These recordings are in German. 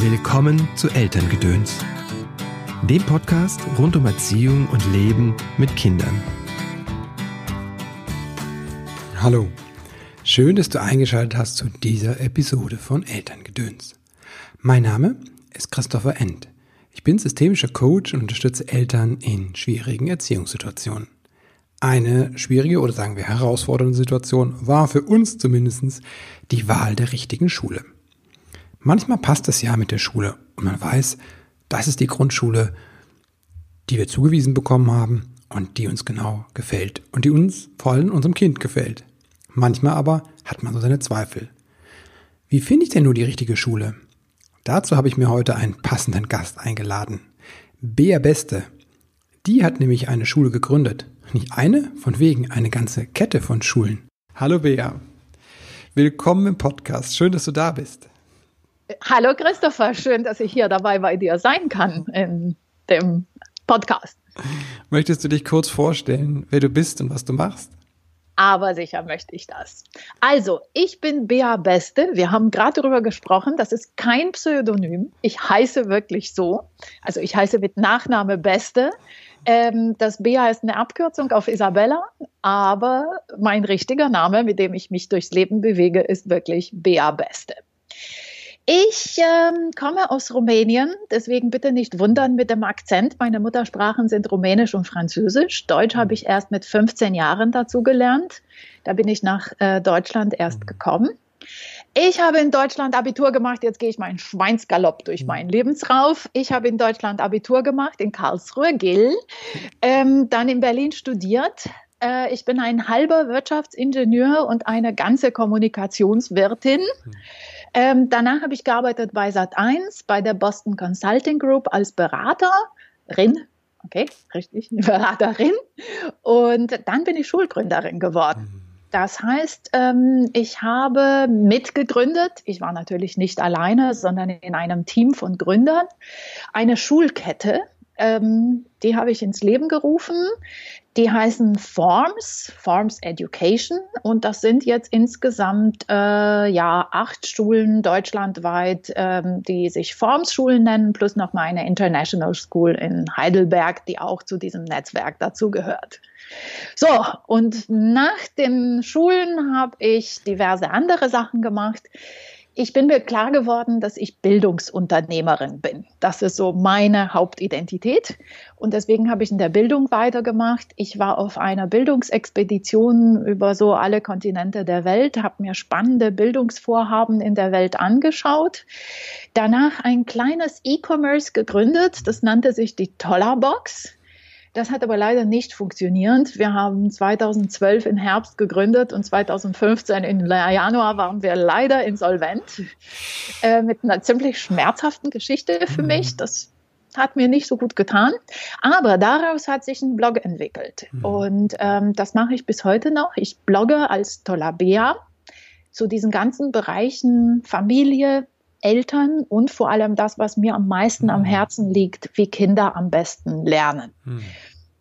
Willkommen zu Elterngedöns, dem Podcast rund um Erziehung und Leben mit Kindern. Hallo, schön, dass du eingeschaltet hast zu dieser Episode von Elterngedöns. Mein Name ist Christopher End. Ich bin systemischer Coach und unterstütze Eltern in schwierigen Erziehungssituationen. Eine schwierige oder sagen wir herausfordernde Situation war für uns zumindest die Wahl der richtigen Schule. Manchmal passt es ja mit der Schule und man weiß, das ist die Grundschule, die wir zugewiesen bekommen haben und die uns genau gefällt und die uns vor allem unserem Kind gefällt. Manchmal aber hat man so seine Zweifel. Wie finde ich denn nur die richtige Schule? Dazu habe ich mir heute einen passenden Gast eingeladen. Bea Beste. Die hat nämlich eine Schule gegründet. Nicht eine, von wegen eine ganze Kette von Schulen. Hallo Bea. Willkommen im Podcast. Schön, dass du da bist. Hallo Christopher, schön, dass ich hier dabei bei dir sein kann in dem Podcast. Möchtest du dich kurz vorstellen, wer du bist und was du machst? Aber sicher möchte ich das. Also, ich bin Bea Beste. Wir haben gerade darüber gesprochen. Das ist kein Pseudonym. Ich heiße wirklich so. Also, ich heiße mit Nachname Beste. Ähm, das Bea ist eine Abkürzung auf Isabella, aber mein richtiger Name, mit dem ich mich durchs Leben bewege, ist wirklich Bea Beste. Ich ähm, komme aus Rumänien, deswegen bitte nicht wundern mit dem Akzent. Meine Muttersprachen sind Rumänisch und Französisch. Deutsch habe ich erst mit 15 Jahren dazu gelernt. Da bin ich nach äh, Deutschland erst gekommen. Ich habe in Deutschland Abitur gemacht, jetzt gehe ich meinen Schweinsgalopp durch meinen Lebensrauf. Ich habe in Deutschland Abitur gemacht, in Karlsruhe, Gill, ähm, dann in Berlin studiert, äh, ich bin ein halber Wirtschaftsingenieur und eine ganze Kommunikationswirtin. Ähm, danach habe ich gearbeitet bei Sat1, bei der Boston Consulting Group als Beraterin. Okay, richtig, Beraterin. Und dann bin ich Schulgründerin geworden. Das heißt, ähm, ich habe mitgegründet, ich war natürlich nicht alleine, sondern in einem Team von Gründern, eine Schulkette, ähm, die habe ich ins Leben gerufen. Die heißen Forms, Forms Education. Und das sind jetzt insgesamt äh, ja acht Schulen deutschlandweit, ähm, die sich Forms-Schulen nennen, plus noch mal eine International School in Heidelberg, die auch zu diesem Netzwerk dazugehört. So, und nach den Schulen habe ich diverse andere Sachen gemacht ich bin mir klar geworden, dass ich Bildungsunternehmerin bin. Das ist so meine Hauptidentität. Und deswegen habe ich in der Bildung weitergemacht. Ich war auf einer Bildungsexpedition über so alle Kontinente der Welt, habe mir spannende Bildungsvorhaben in der Welt angeschaut. Danach ein kleines E-Commerce gegründet. Das nannte sich die Tollerbox. Das hat aber leider nicht funktioniert. Wir haben 2012 im Herbst gegründet und 2015 im Januar waren wir leider insolvent. Äh, mit einer ziemlich schmerzhaften Geschichte für mhm. mich. Das hat mir nicht so gut getan. Aber daraus hat sich ein Blog entwickelt. Mhm. Und ähm, das mache ich bis heute noch. Ich blogge als Tolabea zu diesen ganzen Bereichen Familie, Eltern und vor allem das, was mir am meisten mhm. am Herzen liegt, wie Kinder am besten lernen. Mhm.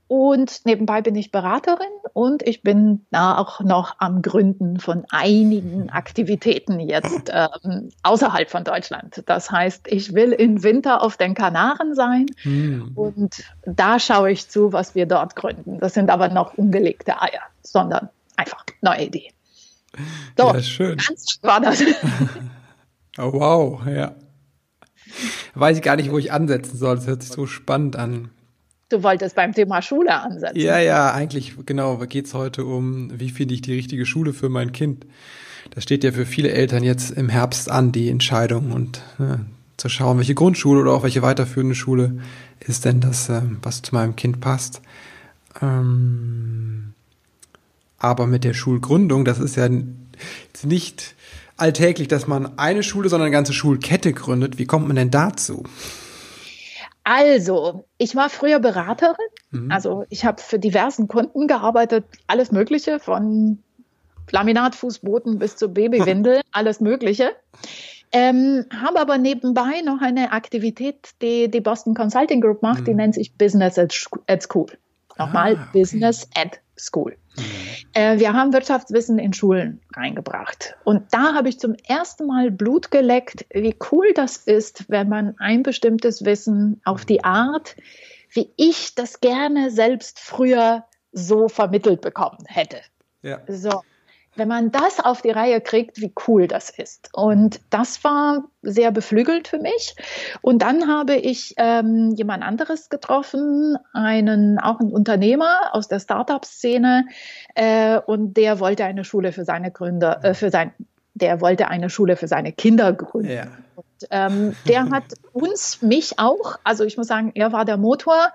Und nebenbei bin ich Beraterin und ich bin da auch noch am Gründen von einigen Aktivitäten jetzt ähm, außerhalb von Deutschland. Das heißt, ich will im Winter auf den Kanaren sein mhm. und da schaue ich zu, was wir dort gründen. Das sind aber noch ungelegte Eier, sondern einfach neue Ideen. So, ja, schön. ganz war das. Oh, wow, ja. Weiß ich gar nicht, wo ich ansetzen soll. Das hört sich so spannend an. Du wolltest beim Thema Schule ansetzen. Ja, ja, eigentlich, genau, geht es heute um, wie finde ich die richtige Schule für mein Kind. Das steht ja für viele Eltern jetzt im Herbst an, die Entscheidung und ne, zu schauen, welche Grundschule oder auch welche weiterführende Schule ist denn das, äh, was zu meinem Kind passt. Ähm, aber mit der Schulgründung, das ist ja nicht alltäglich, dass man eine Schule, sondern eine ganze Schulkette gründet. Wie kommt man denn dazu? Also, ich war früher Beraterin. Mhm. Also, ich habe für diversen Kunden gearbeitet, alles Mögliche, von Laminatfußboden bis zu Babywindel, alles Mögliche. Ähm, habe aber nebenbei noch eine Aktivität, die die Boston Consulting Group macht, mhm. die nennt sich Business at School. Nochmal ah, okay. Business at School. Äh, wir haben Wirtschaftswissen in Schulen reingebracht. Und da habe ich zum ersten Mal Blut geleckt, wie cool das ist, wenn man ein bestimmtes Wissen auf die Art, wie ich das gerne selbst früher so vermittelt bekommen hätte. Ja. So wenn man das auf die Reihe kriegt, wie cool das ist. Und das war sehr beflügelnd für mich. Und dann habe ich ähm, jemand anderes getroffen, einen auch ein Unternehmer aus der Startup-Szene, äh, und der wollte eine Schule für seine Gründer, äh, für sein, der wollte eine Schule für seine Kinder gründen. Ja. Und, ähm, der hat uns, mich auch, also ich muss sagen, er war der Motor,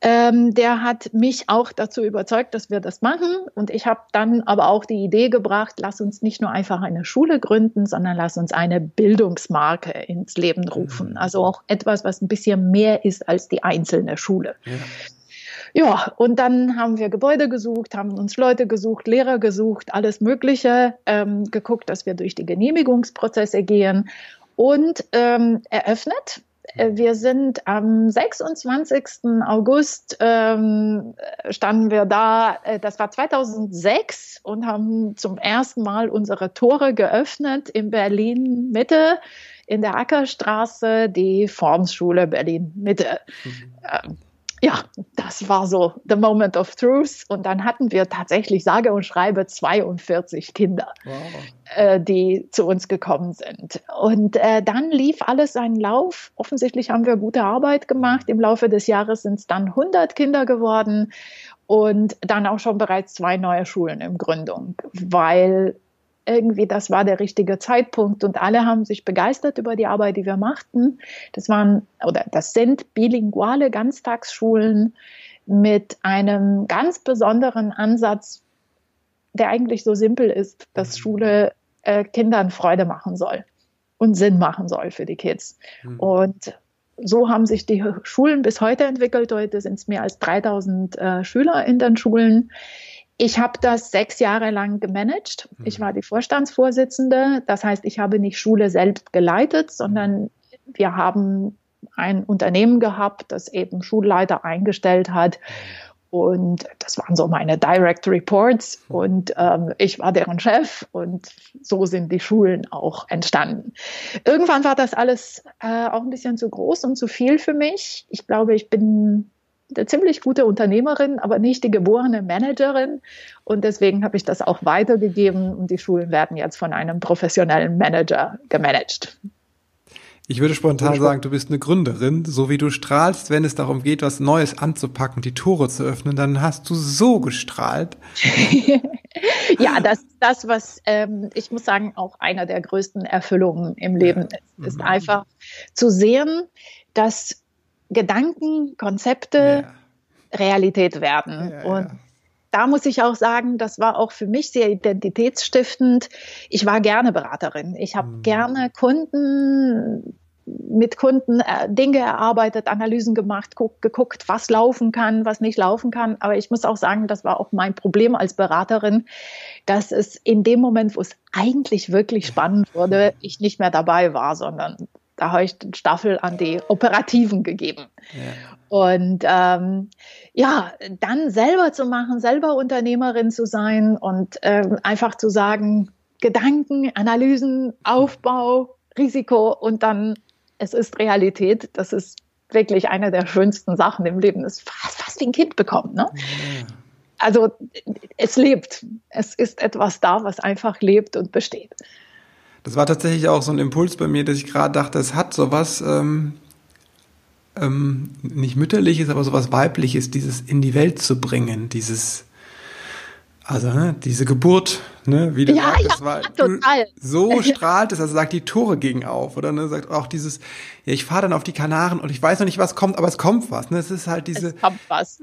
ähm, der hat mich auch dazu überzeugt, dass wir das machen. Und ich habe dann aber auch die Idee gebracht, lass uns nicht nur einfach eine Schule gründen, sondern lass uns eine Bildungsmarke ins Leben rufen. Mhm. Also auch etwas, was ein bisschen mehr ist als die einzelne Schule. Ja. Ja, und dann haben wir Gebäude gesucht, haben uns Leute gesucht, Lehrer gesucht, alles Mögliche, ähm, geguckt, dass wir durch die Genehmigungsprozesse gehen und ähm, eröffnet. Äh, wir sind am 26. August ähm, standen wir da, äh, das war 2006 und haben zum ersten Mal unsere Tore geöffnet in Berlin Mitte in der Ackerstraße, die Formsschule Berlin Mitte. Mhm. Ja, das war so the moment of truth. Und dann hatten wir tatsächlich sage und schreibe 42 Kinder, wow. äh, die zu uns gekommen sind. Und äh, dann lief alles seinen Lauf. Offensichtlich haben wir gute Arbeit gemacht. Im Laufe des Jahres sind es dann 100 Kinder geworden und dann auch schon bereits zwei neue Schulen in Gründung, weil irgendwie, das war der richtige Zeitpunkt und alle haben sich begeistert über die Arbeit, die wir machten. Das waren oder das sind bilinguale Ganztagsschulen mit einem ganz besonderen Ansatz, der eigentlich so simpel ist, dass mhm. Schule äh, Kindern Freude machen soll und Sinn machen soll für die Kids. Mhm. Und so haben sich die Schulen bis heute entwickelt. Heute sind es mehr als 3000 äh, Schüler in den Schulen. Ich habe das sechs Jahre lang gemanagt. Ich mhm. war die Vorstandsvorsitzende. Das heißt, ich habe nicht Schule selbst geleitet, sondern wir haben ein Unternehmen gehabt, das eben Schulleiter eingestellt hat. Und das waren so meine Direct Reports. Und ähm, ich war deren Chef. Und so sind die Schulen auch entstanden. Irgendwann war das alles äh, auch ein bisschen zu groß und zu viel für mich. Ich glaube, ich bin eine ziemlich gute Unternehmerin, aber nicht die geborene Managerin. Und deswegen habe ich das auch weitergegeben und die Schulen werden jetzt von einem professionellen Manager gemanagt. Ich würde spontan sagen, du bist eine Gründerin, so wie du strahlst, wenn es darum geht, was Neues anzupacken, die Tore zu öffnen, dann hast du so gestrahlt. ja, das ist das, was ähm, ich muss sagen, auch einer der größten Erfüllungen im Leben ist, ist mhm. einfach zu sehen, dass Gedanken, Konzepte yeah. Realität werden. Yeah, und da muss ich auch sagen, das war auch für mich sehr identitätsstiftend. Ich war gerne Beraterin. Ich habe mhm. gerne Kunden mit Kunden äh, Dinge erarbeitet, Analysen gemacht, guck, geguckt, was laufen kann, was nicht laufen kann. Aber ich muss auch sagen, das war auch mein Problem als Beraterin, dass es in dem Moment, wo es eigentlich wirklich spannend wurde, ich nicht mehr dabei war, sondern da habe ich den Staffel an die Operativen gegeben. Ja. Und ähm, ja, dann selber zu machen, selber Unternehmerin zu sein und ähm, einfach zu sagen, Gedanken, Analysen, Aufbau, Risiko und dann es ist Realität. Das ist wirklich eine der schönsten Sachen im Leben. Das ist fast, fast wie ein Kind bekommen. Ne? Ja. Also es lebt. Es ist etwas da, was einfach lebt und besteht. Das war tatsächlich auch so ein Impuls bei mir, dass ich gerade dachte, es hat sowas, ähm, ähm, nicht mütterliches, aber sowas weibliches, dieses in die Welt zu bringen, dieses, also ne, diese Geburt, ne, wie du ja, sagst, ja, das war total. so strahlt es, also sagt die Tore gegen auf, oder ne, sagt auch dieses, ja, ich fahre dann auf die Kanaren und ich weiß noch nicht, was kommt, aber es kommt was. Ne? Es ist halt diese,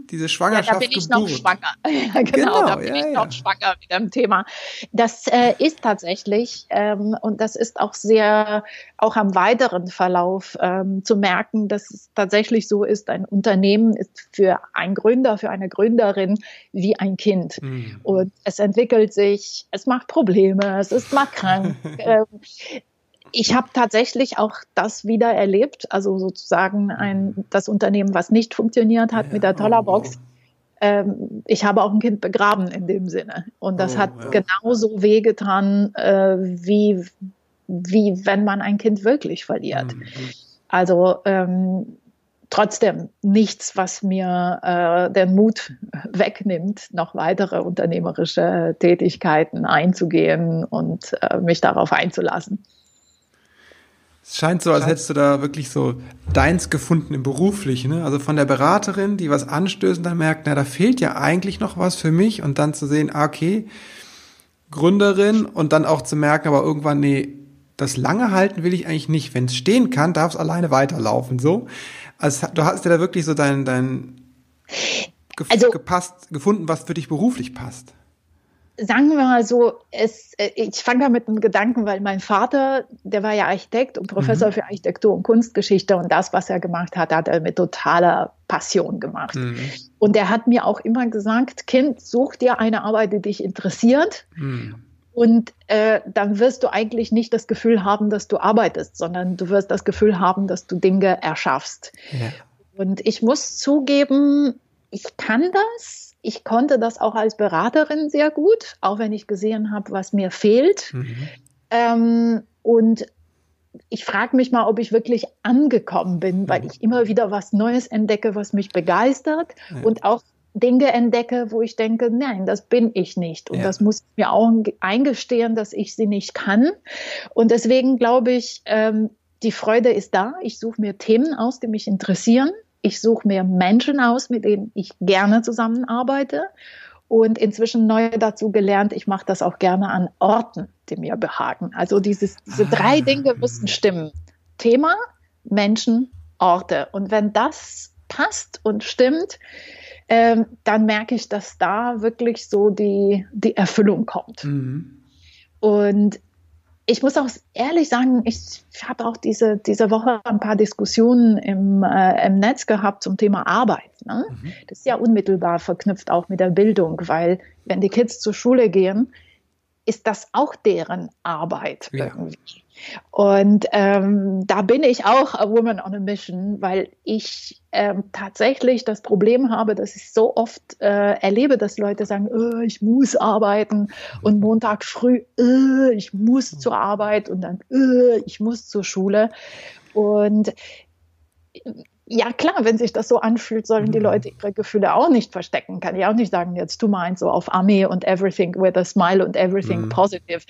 diese Schwangerschaft. Ja, da bin ich Geburt. noch schwanger. Ja, genau, genau, da bin ja, ich noch schwanger mit dem Thema. Das äh, ist tatsächlich, ähm, und das ist auch sehr, auch am weiteren Verlauf ähm, zu merken, dass es tatsächlich so ist, ein Unternehmen ist für einen Gründer, für eine Gründerin wie ein Kind. Mhm. Und es entwickelt sich, es macht Probleme, es ist mal krank. ähm, ich habe tatsächlich auch das wieder erlebt, also sozusagen ein, das Unternehmen, was nicht funktioniert hat ja, mit der Dollarbox. Oh. ähm, ich habe auch ein Kind begraben in dem Sinne. Und das oh, hat ja. genauso wehgetan, äh, wie, wie wenn man ein Kind wirklich verliert. Mhm. Also ähm, trotzdem nichts, was mir äh, den Mut wegnimmt, noch weitere unternehmerische Tätigkeiten einzugehen und äh, mich darauf einzulassen. Es scheint so, als hättest du da wirklich so deins gefunden im Beruflichen. Ne? Also von der Beraterin, die was anstößt und dann merkt, na, da fehlt ja eigentlich noch was für mich und dann zu sehen, ah, okay, Gründerin und dann auch zu merken, aber irgendwann, nee, das lange halten will ich eigentlich nicht. Wenn es stehen kann, darf es alleine weiterlaufen. So. Also du hast ja da wirklich so dein, dein also, gepasst, gefunden, was für dich beruflich passt sagen wir mal so, es, äh, ich fange da mit einem Gedanken, weil mein Vater, der war ja Architekt und Professor mhm. für Architektur und Kunstgeschichte und das, was er gemacht hat, hat er mit totaler Passion gemacht. Mhm. Und er hat mir auch immer gesagt, Kind, such dir eine Arbeit, die dich interessiert. Mhm. Und äh, dann wirst du eigentlich nicht das Gefühl haben, dass du arbeitest, sondern du wirst das Gefühl haben, dass du Dinge erschaffst. Ja. Und ich muss zugeben, ich kann das ich konnte das auch als Beraterin sehr gut, auch wenn ich gesehen habe, was mir fehlt. Mhm. Ähm, und ich frage mich mal, ob ich wirklich angekommen bin, weil ich immer wieder was Neues entdecke, was mich begeistert ja. und auch Dinge entdecke, wo ich denke, nein, das bin ich nicht. Und ja. das muss ich mir auch eingestehen, dass ich sie nicht kann. Und deswegen glaube ich, ähm, die Freude ist da. Ich suche mir Themen aus, die mich interessieren. Ich suche mir Menschen aus, mit denen ich gerne zusammenarbeite. Und inzwischen neu dazu gelernt, ich mache das auch gerne an Orten, die mir behagen. Also dieses, diese ah. drei Dinge müssen stimmen. Thema, Menschen, Orte. Und wenn das passt und stimmt, ähm, dann merke ich, dass da wirklich so die, die Erfüllung kommt. Mhm. Und ich muss auch ehrlich sagen, ich habe auch diese, diese Woche ein paar Diskussionen im, äh, im Netz gehabt zum Thema Arbeit. Ne? Mhm. Das ist ja unmittelbar verknüpft auch mit der Bildung, weil wenn die Kids zur Schule gehen, ist das auch deren Arbeit ja. irgendwie. Und ähm, da bin ich auch a woman on a mission, weil ich ähm, tatsächlich das Problem habe, dass ich so oft äh, erlebe, dass Leute sagen, äh, ich muss arbeiten und Montag früh, äh, ich muss zur Arbeit und dann, äh, ich muss zur Schule. Und ja klar, wenn sich das so anfühlt, sollen die mhm. Leute ihre Gefühle auch nicht verstecken. Kann ich auch nicht sagen, jetzt du meinst so auf Armee und everything with a smile und everything mhm. positive.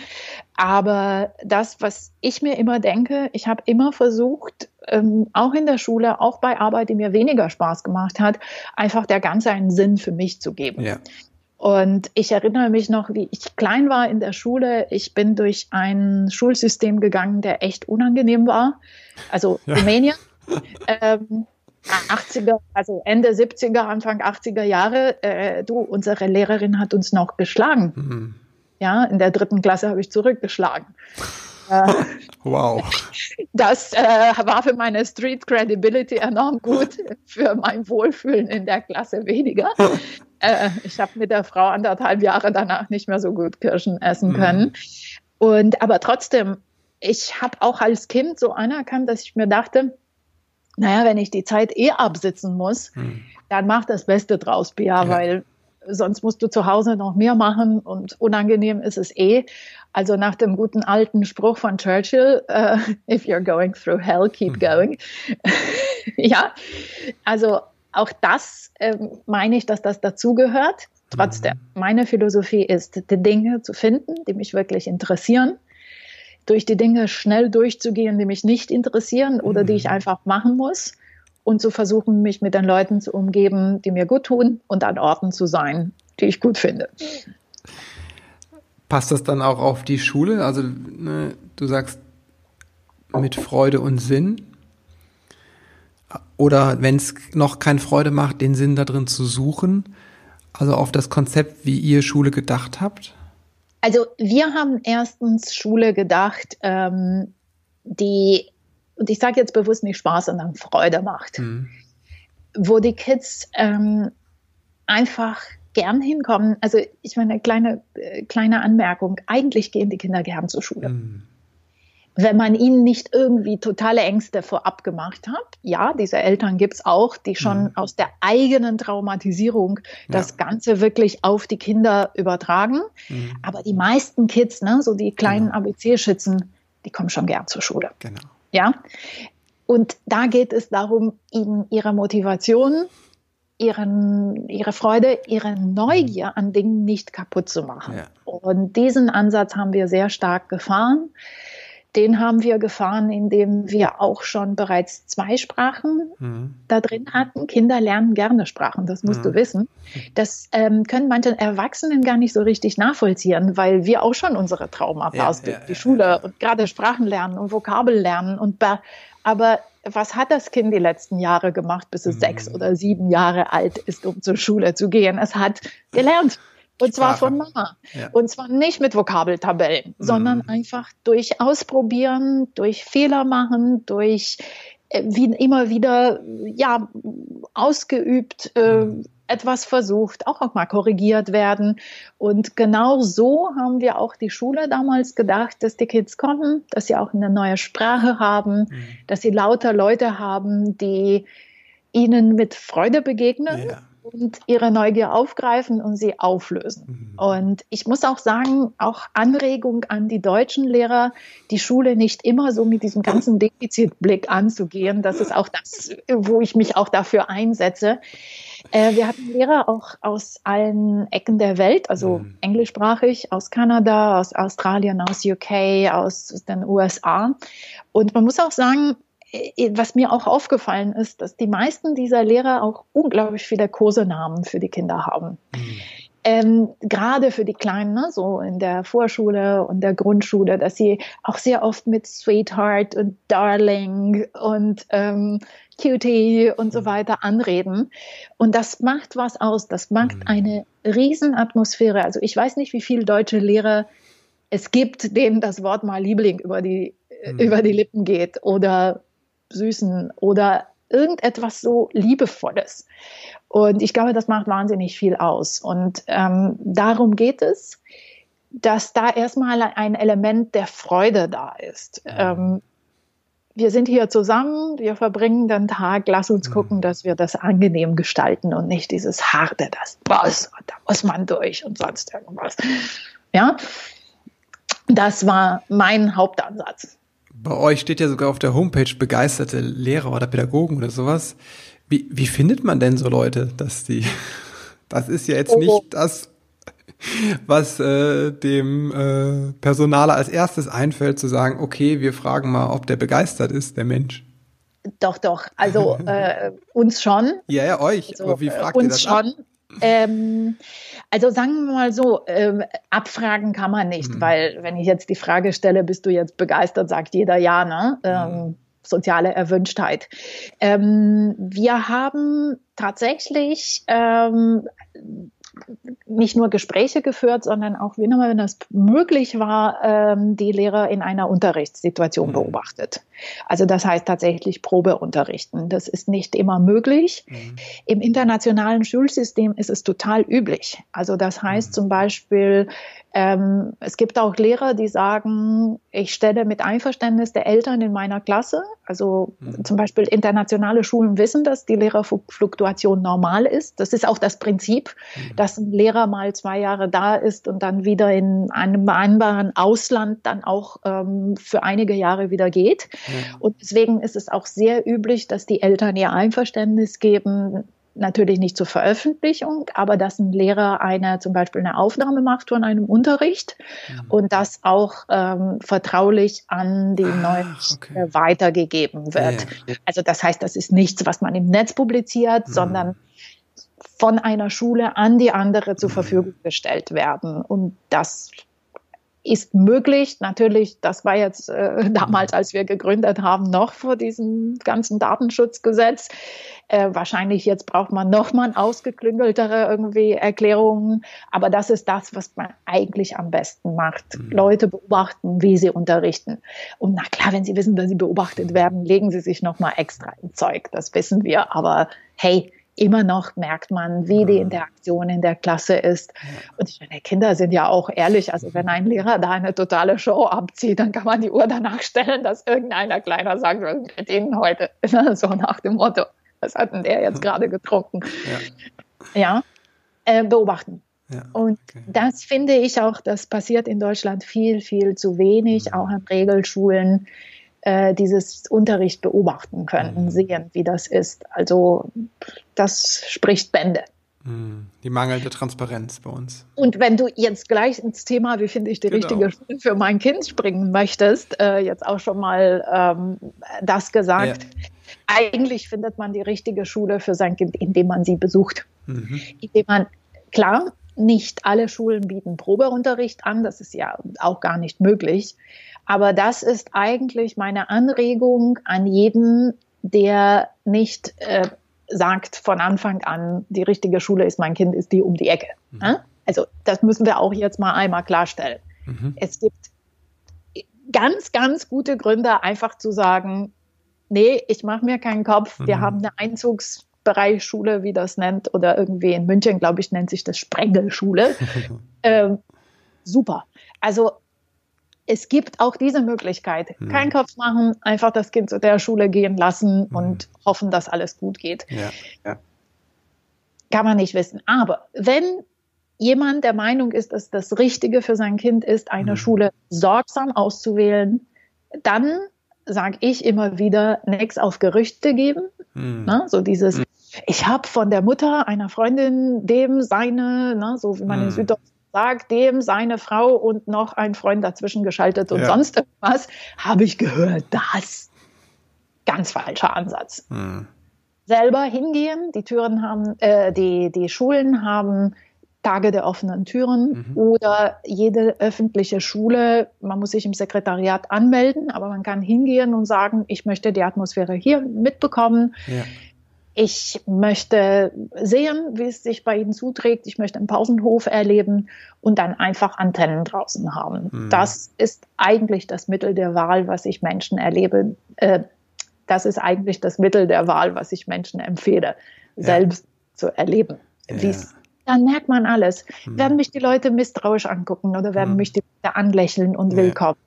Aber das, was ich mir immer denke, ich habe immer versucht, ähm, auch in der Schule, auch bei Arbeit, die mir weniger Spaß gemacht hat, einfach der Ganze einen Sinn für mich zu geben. Ja. Und ich erinnere mich noch, wie ich klein war in der Schule. Ich bin durch ein Schulsystem gegangen, der echt unangenehm war. Also ja. Rumänien ähm, 80er, also Ende 70er, Anfang 80er Jahre, äh, du, unsere Lehrerin hat uns noch geschlagen. Mhm. Ja, in der dritten Klasse habe ich zurückgeschlagen. Äh, wow. Das äh, war für meine Street Credibility enorm gut, für mein Wohlfühlen in der Klasse weniger. äh, ich habe mit der Frau anderthalb Jahre danach nicht mehr so gut Kirschen essen können. Mhm. Und aber trotzdem, ich habe auch als Kind so anerkannt, dass ich mir dachte, naja, wenn ich die Zeit eh absitzen muss, hm. dann mach das Beste draus, Bia, ja. weil sonst musst du zu Hause noch mehr machen und unangenehm ist es eh. Also nach dem guten alten Spruch von Churchill, uh, if you're going through hell, keep hm. going. ja, also auch das äh, meine ich, dass das dazugehört. Trotzdem, mhm. meine Philosophie ist, die Dinge zu finden, die mich wirklich interessieren durch die Dinge schnell durchzugehen, die mich nicht interessieren oder die ich mhm. einfach machen muss und zu versuchen, mich mit den Leuten zu umgeben, die mir gut tun und an Orten zu sein, die ich gut finde. Passt das dann auch auf die Schule? Also ne, du sagst mit Freude und Sinn. Oder wenn es noch keine Freude macht, den Sinn da drin zu suchen. Also auf das Konzept, wie ihr Schule gedacht habt? Also wir haben erstens Schule gedacht, ähm, die, und ich sage jetzt bewusst nicht Spaß, sondern Freude macht, mhm. wo die Kids ähm, einfach gern hinkommen. Also ich meine, kleine, äh, kleine Anmerkung, eigentlich gehen die Kinder gern zur Schule. Mhm. Wenn man ihnen nicht irgendwie totale Ängste vorab gemacht hat. Ja, diese Eltern gibt's auch, die schon mhm. aus der eigenen Traumatisierung das ja. Ganze wirklich auf die Kinder übertragen. Mhm. Aber die meisten Kids, ne, so die kleinen genau. ABC-Schützen, die kommen schon gern zur Schule. Genau. Ja. Und da geht es darum, ihnen ihre Motivation, ihren, ihre Freude, ihre Neugier an Dingen nicht kaputt zu machen. Ja. Und diesen Ansatz haben wir sehr stark gefahren den haben wir gefahren, indem wir auch schon bereits zwei Sprachen mhm. da drin hatten. Kinder lernen gerne Sprachen, das musst mhm. du wissen. Das ähm, können manche Erwachsenen gar nicht so richtig nachvollziehen, weil wir auch schon unsere Traumapas ja, ja, die ja, Schule und gerade Sprachen lernen und Vokabel lernen. Und aber was hat das Kind die letzten Jahre gemacht, bis es mhm. sechs oder sieben Jahre alt ist, um zur Schule zu gehen? Es hat gelernt. Und zwar von Mama. Ja. Und zwar nicht mit Vokabeltabellen, mhm. sondern einfach durch Ausprobieren, durch Fehler machen, durch äh, wie immer wieder ja ausgeübt äh, mhm. etwas versucht, auch, auch mal korrigiert werden. Und genau so haben wir auch die Schule damals gedacht, dass die Kids kommen, dass sie auch eine neue Sprache haben, mhm. dass sie lauter Leute haben, die ihnen mit Freude begegnen. Ja und ihre Neugier aufgreifen und sie auflösen. Mhm. Und ich muss auch sagen, auch Anregung an die deutschen Lehrer, die Schule nicht immer so mit diesem ganzen Defizitblick anzugehen. Das ist auch das, wo ich mich auch dafür einsetze. Äh, wir hatten Lehrer auch aus allen Ecken der Welt, also mhm. englischsprachig, aus Kanada, aus Australien, aus UK, aus den USA. Und man muss auch sagen, was mir auch aufgefallen ist, dass die meisten dieser Lehrer auch unglaublich viele Kosenamen für die Kinder haben. Mhm. Ähm, gerade für die Kleinen, ne, so in der Vorschule und der Grundschule, dass sie auch sehr oft mit Sweetheart und Darling und ähm, Cutie und so mhm. weiter anreden. Und das macht was aus. Das macht mhm. eine Riesenatmosphäre. Also ich weiß nicht, wie viele deutsche Lehrer es gibt, denen das Wort mal Liebling über die, mhm. über die Lippen geht oder Süßen oder irgendetwas so Liebevolles. Und ich glaube, das macht wahnsinnig viel aus. Und ähm, darum geht es, dass da erstmal ein Element der Freude da ist. Ähm, wir sind hier zusammen, wir verbringen den Tag, lass uns gucken, dass wir das angenehm gestalten und nicht dieses harte, das muss und da muss man durch und sonst irgendwas. Ja, das war mein Hauptansatz. Bei euch steht ja sogar auf der Homepage begeisterte Lehrer oder Pädagogen oder sowas. Wie, wie findet man denn so Leute, dass die, das ist ja jetzt oh. nicht das, was äh, dem äh, Personaler als erstes einfällt, zu sagen, okay, wir fragen mal, ob der begeistert ist, der Mensch. Doch, doch. Also äh, uns schon. Ja, ja, euch. Also, Aber wie fragt ihr das schon. Ab? Ähm, also sagen wir mal so, ähm, abfragen kann man nicht, mhm. weil wenn ich jetzt die Frage stelle, bist du jetzt begeistert, sagt jeder ja, ne? Ähm, mhm. soziale Erwünschtheit. Ähm, wir haben tatsächlich ähm, nicht nur Gespräche geführt, sondern auch, wenn das möglich war, ähm, die Lehrer in einer Unterrichtssituation mhm. beobachtet. Also das heißt tatsächlich Probeunterrichten. Das ist nicht immer möglich. Mhm. Im internationalen Schulsystem ist es total üblich. Also das heißt mhm. zum Beispiel, ähm, es gibt auch Lehrer, die sagen, ich stelle mit Einverständnis der Eltern in meiner Klasse, also mhm. zum Beispiel internationale Schulen wissen, dass die Lehrerfluktuation normal ist. Das ist auch das Prinzip, mhm. dass ein Lehrer mal zwei Jahre da ist und dann wieder in einem anderen Ausland dann auch ähm, für einige Jahre wieder geht. Und deswegen ist es auch sehr üblich, dass die Eltern ihr Einverständnis geben, natürlich nicht zur Veröffentlichung, aber dass ein Lehrer eine zum Beispiel eine Aufnahme macht von einem Unterricht mhm. und das auch ähm, vertraulich an die neuen okay. weitergegeben wird. Ja. Also das heißt, das ist nichts, was man im Netz publiziert, mhm. sondern von einer Schule an die andere zur mhm. Verfügung gestellt werden. Und das ist möglich. Natürlich, das war jetzt äh, damals, als wir gegründet haben, noch vor diesem ganzen Datenschutzgesetz. Äh, wahrscheinlich jetzt braucht man noch mal ausgeklüngeltere irgendwie Erklärungen. Aber das ist das, was man eigentlich am besten macht. Mhm. Leute beobachten, wie sie unterrichten. Und na klar, wenn sie wissen, dass sie beobachtet werden, legen sie sich noch mal extra im Zeug. Das wissen wir. Aber hey, immer noch merkt man, wie die mhm. Interaktion in der Klasse ist. Und ich meine, Kinder sind ja auch ehrlich. Also wenn ein Lehrer da eine totale Show abzieht, dann kann man die Uhr danach stellen, dass irgendeiner Kleiner sagt, was ist mit Ihnen heute? So nach dem Motto, was hat denn der jetzt gerade getrunken? Ja, ja äh, beobachten. Ja, und okay. das finde ich auch, das passiert in Deutschland viel, viel zu wenig, mhm. auch an Regelschulen äh, dieses Unterricht beobachten können, mhm. sehen, wie das ist. Also das spricht Bände. Mhm. Die mangelnde Transparenz bei uns. Und wenn du jetzt gleich ins Thema, wie finde ich die genau. richtige Schule für mein Kind springen möchtest, äh, jetzt auch schon mal ähm, das gesagt. Ja. Eigentlich findet man die richtige Schule für sein Kind, indem man sie besucht. Mhm. Indem man, klar, nicht alle Schulen bieten Probeunterricht an, das ist ja auch gar nicht möglich. Aber das ist eigentlich meine Anregung an jeden, der nicht äh, sagt von Anfang an, die richtige Schule ist mein Kind, ist die um die Ecke. Mhm. Also das müssen wir auch jetzt mal einmal klarstellen. Mhm. Es gibt ganz, ganz gute Gründe, einfach zu sagen, nee, ich mache mir keinen Kopf. Mhm. Wir haben eine Einzugsbereichsschule, wie das nennt, oder irgendwie in München, glaube ich, nennt sich das Sprengelschule. ähm, super. Also es gibt auch diese Möglichkeit. Hm. Kein Kopf machen, einfach das Kind zu der Schule gehen lassen hm. und hoffen, dass alles gut geht. Ja. Ja. Kann man nicht wissen. Aber wenn jemand der Meinung ist, dass das Richtige für sein Kind ist, eine hm. Schule sorgsam auszuwählen, dann sage ich immer wieder, nichts auf Gerüchte geben. Hm. Na, so dieses, hm. ich habe von der Mutter einer Freundin dem seine, na, so wie man in hm. Süddeutschland sagt, dem seine Frau und noch ein Freund dazwischen geschaltet und ja. sonst irgendwas, habe ich gehört, das ganz falscher Ansatz. Hm. Selber hingehen, die Türen haben, äh, die, die Schulen haben Tage der offenen Türen mhm. oder jede öffentliche Schule, man muss sich im Sekretariat anmelden, aber man kann hingehen und sagen, ich möchte die Atmosphäre hier mitbekommen. Ja. Ich möchte sehen, wie es sich bei Ihnen zuträgt. Ich möchte einen Pausenhof erleben und dann einfach Antennen draußen haben. Mhm. Das ist eigentlich das Mittel der Wahl, was ich Menschen erlebe. Äh, das ist eigentlich das Mittel der Wahl, was ich Menschen empfehle, ja. selbst zu erleben. Ja. Dann merkt man alles. Mhm. Werden mich die Leute misstrauisch angucken oder werden mhm. mich die Leute anlächeln und ja. willkommen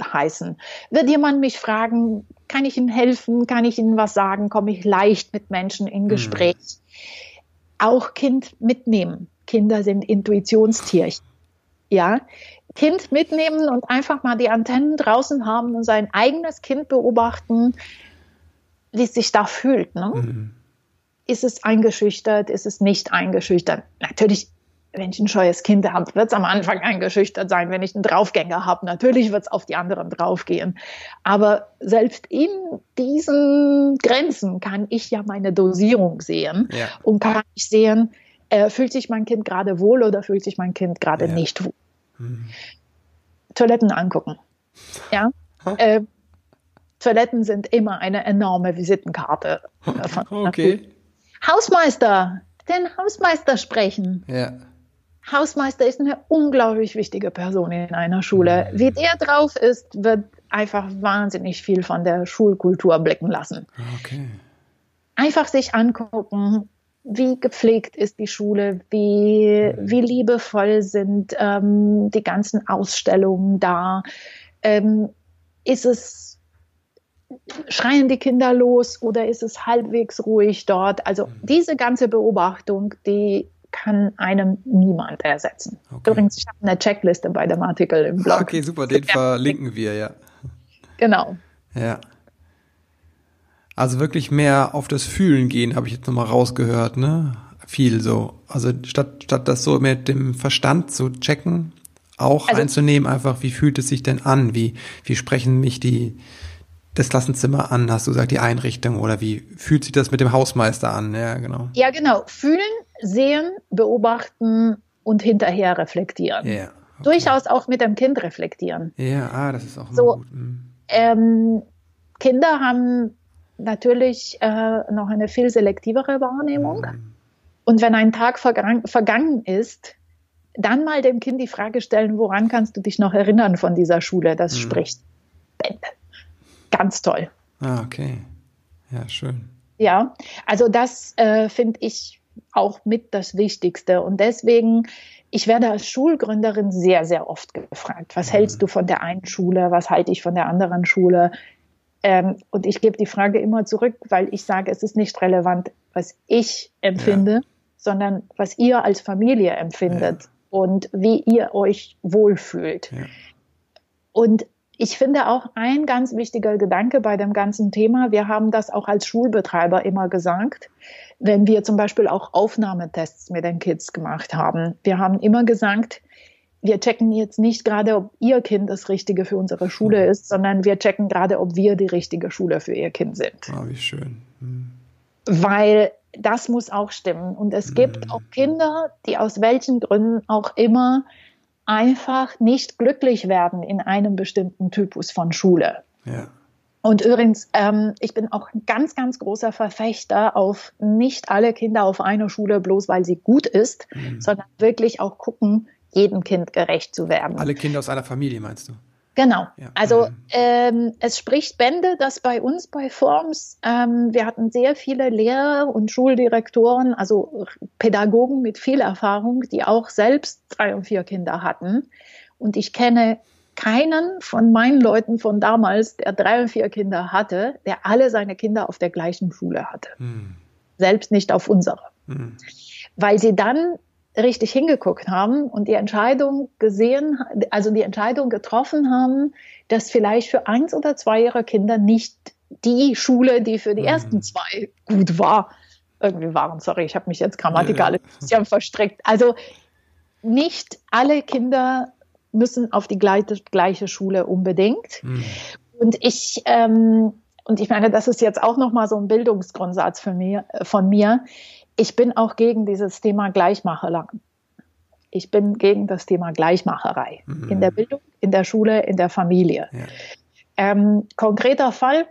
heißen? Wird jemand mich fragen, kann ich Ihnen helfen? Kann ich Ihnen was sagen? Komme ich leicht mit Menschen in mhm. Gespräch? Mhm. Auch Kind mitnehmen. Kinder sind Intuitionstierchen. Ja, Kind mitnehmen und einfach mal die Antennen draußen haben und sein eigenes Kind beobachten, wie es sich da fühlt. Ne? Mhm. Ist es eingeschüchtert? Ist es nicht eingeschüchtert? Natürlich wenn ich ein scheues Kind habe, wird es am Anfang eingeschüchtert sein. Wenn ich einen Draufgänger habe, natürlich wird es auf die anderen draufgehen. Aber selbst in diesen Grenzen kann ich ja meine Dosierung sehen ja. und kann ich sehen, äh, fühlt sich mein Kind gerade wohl oder fühlt sich mein Kind gerade ja. nicht wohl. Mhm. Toiletten angucken. Ja. Äh, Toiletten sind immer eine enorme Visitenkarte. Okay. Hausmeister, den Hausmeister sprechen. Ja. Hausmeister ist eine unglaublich wichtige Person in einer Schule. Mhm. Wie der drauf ist, wird einfach wahnsinnig viel von der Schulkultur blicken lassen. Okay. Einfach sich angucken, wie gepflegt ist die Schule, wie, mhm. wie liebevoll sind ähm, die ganzen Ausstellungen da. Ähm, ist es, schreien die Kinder los oder ist es halbwegs ruhig dort? Also mhm. diese ganze Beobachtung, die kann einem niemand ersetzen. Okay. Übrigens, ich habe eine Checkliste bei dem Artikel im Blog. Okay, super, den verlinken wir, ja. Genau. Ja. Also wirklich mehr auf das Fühlen gehen, habe ich jetzt nochmal rausgehört, ne? Viel so. Also statt, statt das so mit dem Verstand zu checken, auch also, einzunehmen, einfach, wie fühlt es sich denn an? Wie, wie sprechen mich die, das Klassenzimmer an, hast du gesagt, die Einrichtung oder wie fühlt sich das mit dem Hausmeister an? Ja, genau. Ja, genau. Fühlen sehen, beobachten und hinterher reflektieren. Ja, okay. Durchaus auch mit dem Kind reflektieren. Ja, ah, das ist auch so. Gut. Mhm. Ähm, Kinder haben natürlich äh, noch eine viel selektivere Wahrnehmung. Mhm. Und wenn ein Tag vergangen, vergangen ist, dann mal dem Kind die Frage stellen, woran kannst du dich noch erinnern von dieser Schule? Das mhm. spricht Bände. Ganz toll. Ah, okay. Ja, schön. Ja, also das äh, finde ich auch mit das Wichtigste. Und deswegen, ich werde als Schulgründerin sehr, sehr oft gefragt, was mhm. hältst du von der einen Schule, was halte ich von der anderen Schule? Ähm, und ich gebe die Frage immer zurück, weil ich sage, es ist nicht relevant, was ich empfinde, ja. sondern was ihr als Familie empfindet ja. und wie ihr euch wohlfühlt. Ja. Und ich finde auch ein ganz wichtiger Gedanke bei dem ganzen Thema, wir haben das auch als Schulbetreiber immer gesagt, wenn wir zum Beispiel auch Aufnahmetests mit den Kids gemacht haben. Wir haben immer gesagt, wir checken jetzt nicht gerade, ob Ihr Kind das Richtige für unsere Schule mhm. ist, sondern wir checken gerade, ob wir die richtige Schule für Ihr Kind sind. Ah, wie schön. Mhm. Weil das muss auch stimmen. Und es gibt mhm. auch Kinder, die aus welchen Gründen auch immer einfach nicht glücklich werden in einem bestimmten Typus von Schule. Ja. Und übrigens, ähm, ich bin auch ein ganz, ganz großer Verfechter auf nicht alle Kinder auf einer Schule, bloß weil sie gut ist, mhm. sondern wirklich auch gucken, jedem Kind gerecht zu werden. Alle Kinder aus einer Familie, meinst du? Genau. Ja. Also mhm. ähm, es spricht Bände, dass bei uns bei Forms, ähm, wir hatten sehr viele Lehrer und Schuldirektoren, also Pädagogen mit viel Erfahrung, die auch selbst drei und vier Kinder hatten. Und ich kenne keinen von meinen Leuten von damals, der drei und vier Kinder hatte, der alle seine Kinder auf der gleichen Schule hatte. Mhm. Selbst nicht auf unserer. Mhm. Weil sie dann richtig hingeguckt haben und die Entscheidung gesehen, also die Entscheidung getroffen haben, dass vielleicht für eins oder zwei ihrer Kinder nicht die Schule, die für die mhm. ersten zwei gut war, irgendwie waren. Sorry, ich habe mich jetzt grammatikalisch ja, ein bisschen verstrickt. Also nicht alle Kinder müssen auf die gleiche, gleiche Schule unbedingt. Mhm. Und ich ähm, und ich meine, das ist jetzt auch noch mal so ein Bildungsgrundsatz für mir, von mir ich bin auch gegen dieses Thema Gleichmacherei. Ich bin gegen das Thema Gleichmacherei mhm. in der Bildung, in der Schule, in der Familie. Ja. Ähm, konkreter Fall.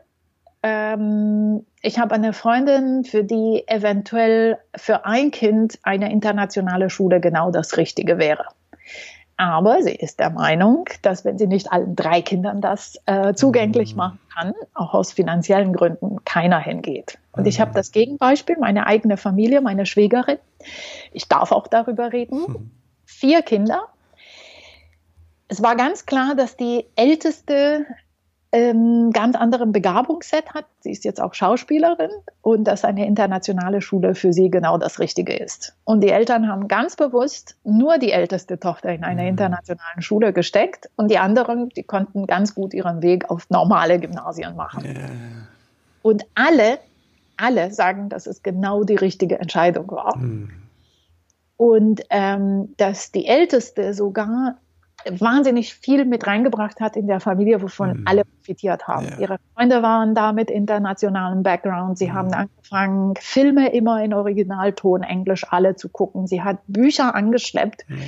Ähm, ich habe eine Freundin, für die eventuell für ein Kind eine internationale Schule genau das Richtige wäre. Aber sie ist der Meinung, dass wenn sie nicht allen drei Kindern das äh, zugänglich mhm. machen kann, auch aus finanziellen Gründen keiner hingeht. Und ich habe mhm. das Gegenbeispiel, meine eigene Familie, meine Schwägerin. Ich darf auch darüber reden. Mhm. Vier Kinder. Es war ganz klar, dass die älteste ähm, ganz anderen Begabungsset hat. Sie ist jetzt auch Schauspielerin und dass eine internationale Schule für sie genau das Richtige ist. Und die Eltern haben ganz bewusst nur die älteste Tochter in eine mhm. internationalen Schule gesteckt und die anderen, die konnten ganz gut ihren Weg auf normale Gymnasien machen. Yeah. Und alle, alle sagen, dass es genau die richtige Entscheidung war. Mhm. Und ähm, dass die Älteste sogar wahnsinnig viel mit reingebracht hat in der Familie, wovon mhm. alle profitiert haben. Ja. Ihre Freunde waren da mit internationalem Background. Sie mhm. haben angefangen, Filme immer in Originalton, Englisch alle zu gucken. Sie hat Bücher angeschleppt. Mhm.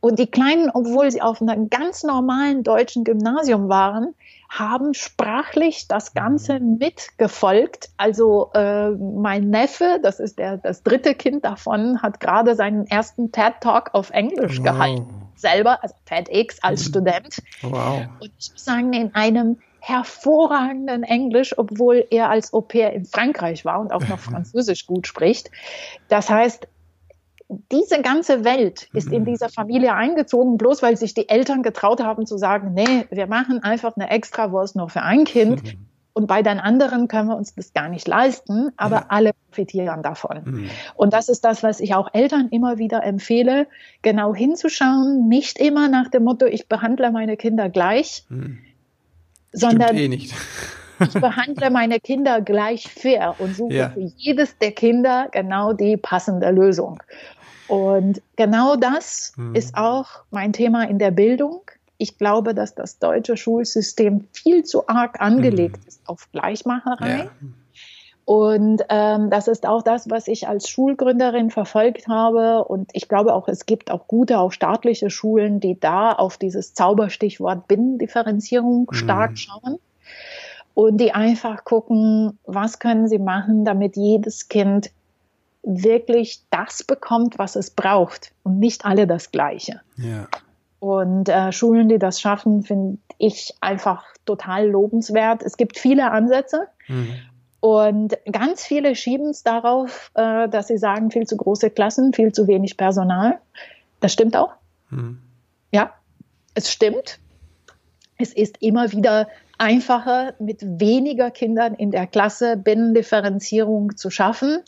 Und die Kleinen, obwohl sie auf einem ganz normalen deutschen Gymnasium waren, haben sprachlich das Ganze mhm. mitgefolgt. Also äh, mein Neffe, das ist der, das dritte Kind davon, hat gerade seinen ersten TED Talk auf Englisch wow. gehalten selber, also FedEx als mhm. Student. Wow. Und ich muss sagen, in einem hervorragenden Englisch, obwohl er als Au pair in Frankreich war und auch noch Französisch gut spricht. Das heißt, diese ganze Welt ist in mhm. dieser Familie eingezogen, bloß weil sich die Eltern getraut haben zu sagen, nee, wir machen einfach eine Extrawurst nur für ein Kind. Mhm. Und bei den anderen können wir uns das gar nicht leisten, aber ja. alle profitieren davon. Mhm. Und das ist das, was ich auch Eltern immer wieder empfehle, genau hinzuschauen, nicht immer nach dem Motto, ich behandle meine Kinder gleich, mhm. sondern eh nicht. ich behandle meine Kinder gleich fair und suche ja. für jedes der Kinder genau die passende Lösung. Und genau das mhm. ist auch mein Thema in der Bildung ich glaube, dass das deutsche Schulsystem viel zu arg angelegt mhm. ist auf Gleichmacherei. Ja. Und ähm, das ist auch das, was ich als Schulgründerin verfolgt habe. Und ich glaube auch, es gibt auch gute, auch staatliche Schulen, die da auf dieses Zauberstichwort Binnendifferenzierung mhm. stark schauen. Und die einfach gucken, was können sie machen, damit jedes Kind wirklich das bekommt, was es braucht und nicht alle das Gleiche. Ja. Und äh, Schulen, die das schaffen, finde ich einfach total lobenswert. Es gibt viele Ansätze. Mhm. Und ganz viele schieben es darauf, äh, dass sie sagen, viel zu große Klassen, viel zu wenig Personal. Das stimmt auch. Hm. Ja, es stimmt. Es ist immer wieder einfacher, mit weniger Kindern in der Klasse Binnendifferenzierung zu schaffen.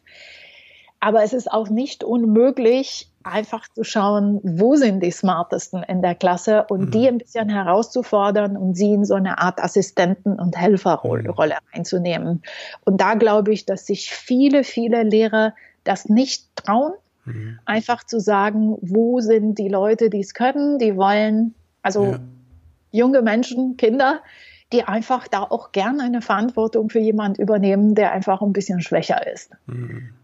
Aber es ist auch nicht unmöglich, einfach zu schauen, wo sind die Smartesten in der Klasse und mhm. die ein bisschen herauszufordern und sie in so eine Art Assistenten- und Helferrolle mhm. einzunehmen. Und da glaube ich, dass sich viele, viele Lehrer das nicht trauen, mhm. einfach zu sagen, wo sind die Leute, die es können, die wollen, also ja. junge Menschen, Kinder, die einfach da auch gerne eine Verantwortung für jemand übernehmen, der einfach ein bisschen schwächer ist. Mhm.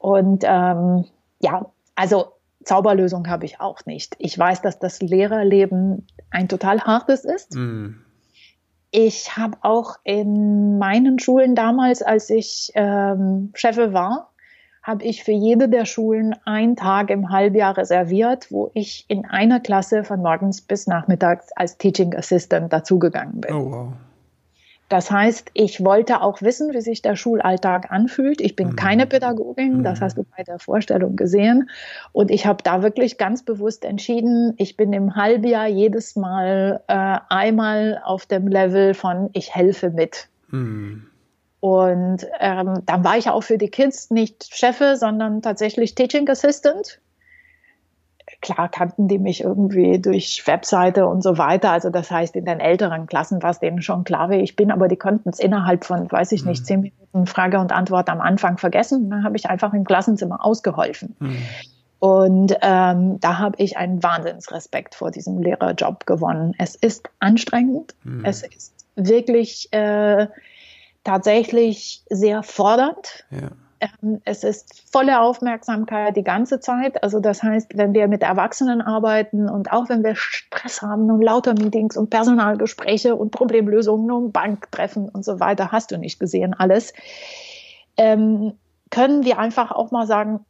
Und ähm, ja, also Zauberlösung habe ich auch nicht. Ich weiß, dass das Lehrerleben ein total hartes ist. Mm. Ich habe auch in meinen Schulen damals, als ich ähm, Chefe war, habe ich für jede der Schulen einen Tag im Halbjahr reserviert, wo ich in einer Klasse von morgens bis nachmittags als Teaching Assistant dazugegangen bin. Oh, wow. Das heißt, ich wollte auch wissen, wie sich der Schulalltag anfühlt. Ich bin mhm. keine Pädagogin, das mhm. hast du bei der Vorstellung gesehen. Und ich habe da wirklich ganz bewusst entschieden, ich bin im Halbjahr jedes Mal äh, einmal auf dem Level von ich helfe mit. Mhm. Und ähm, dann war ich auch für die Kids nicht Chefe, sondern tatsächlich Teaching Assistant klar kannten die mich irgendwie durch Webseite und so weiter. Also das heißt, in den älteren Klassen war es denen schon klar, wie ich bin, aber die konnten es innerhalb von, weiß ich nicht, mhm. zehn Minuten Frage und Antwort am Anfang vergessen. Dann habe ich einfach im Klassenzimmer ausgeholfen. Mhm. Und ähm, da habe ich einen Wahnsinnsrespekt vor diesem Lehrerjob gewonnen. Es ist anstrengend. Mhm. Es ist wirklich äh, tatsächlich sehr fordernd. Ja. Ähm, es ist volle Aufmerksamkeit die ganze Zeit. Also das heißt, wenn wir mit Erwachsenen arbeiten und auch wenn wir Stress haben und lauter Meetings und Personalgespräche und Problemlösungen und Banktreffen und so weiter, hast du nicht gesehen alles, ähm, können wir einfach auch mal sagen,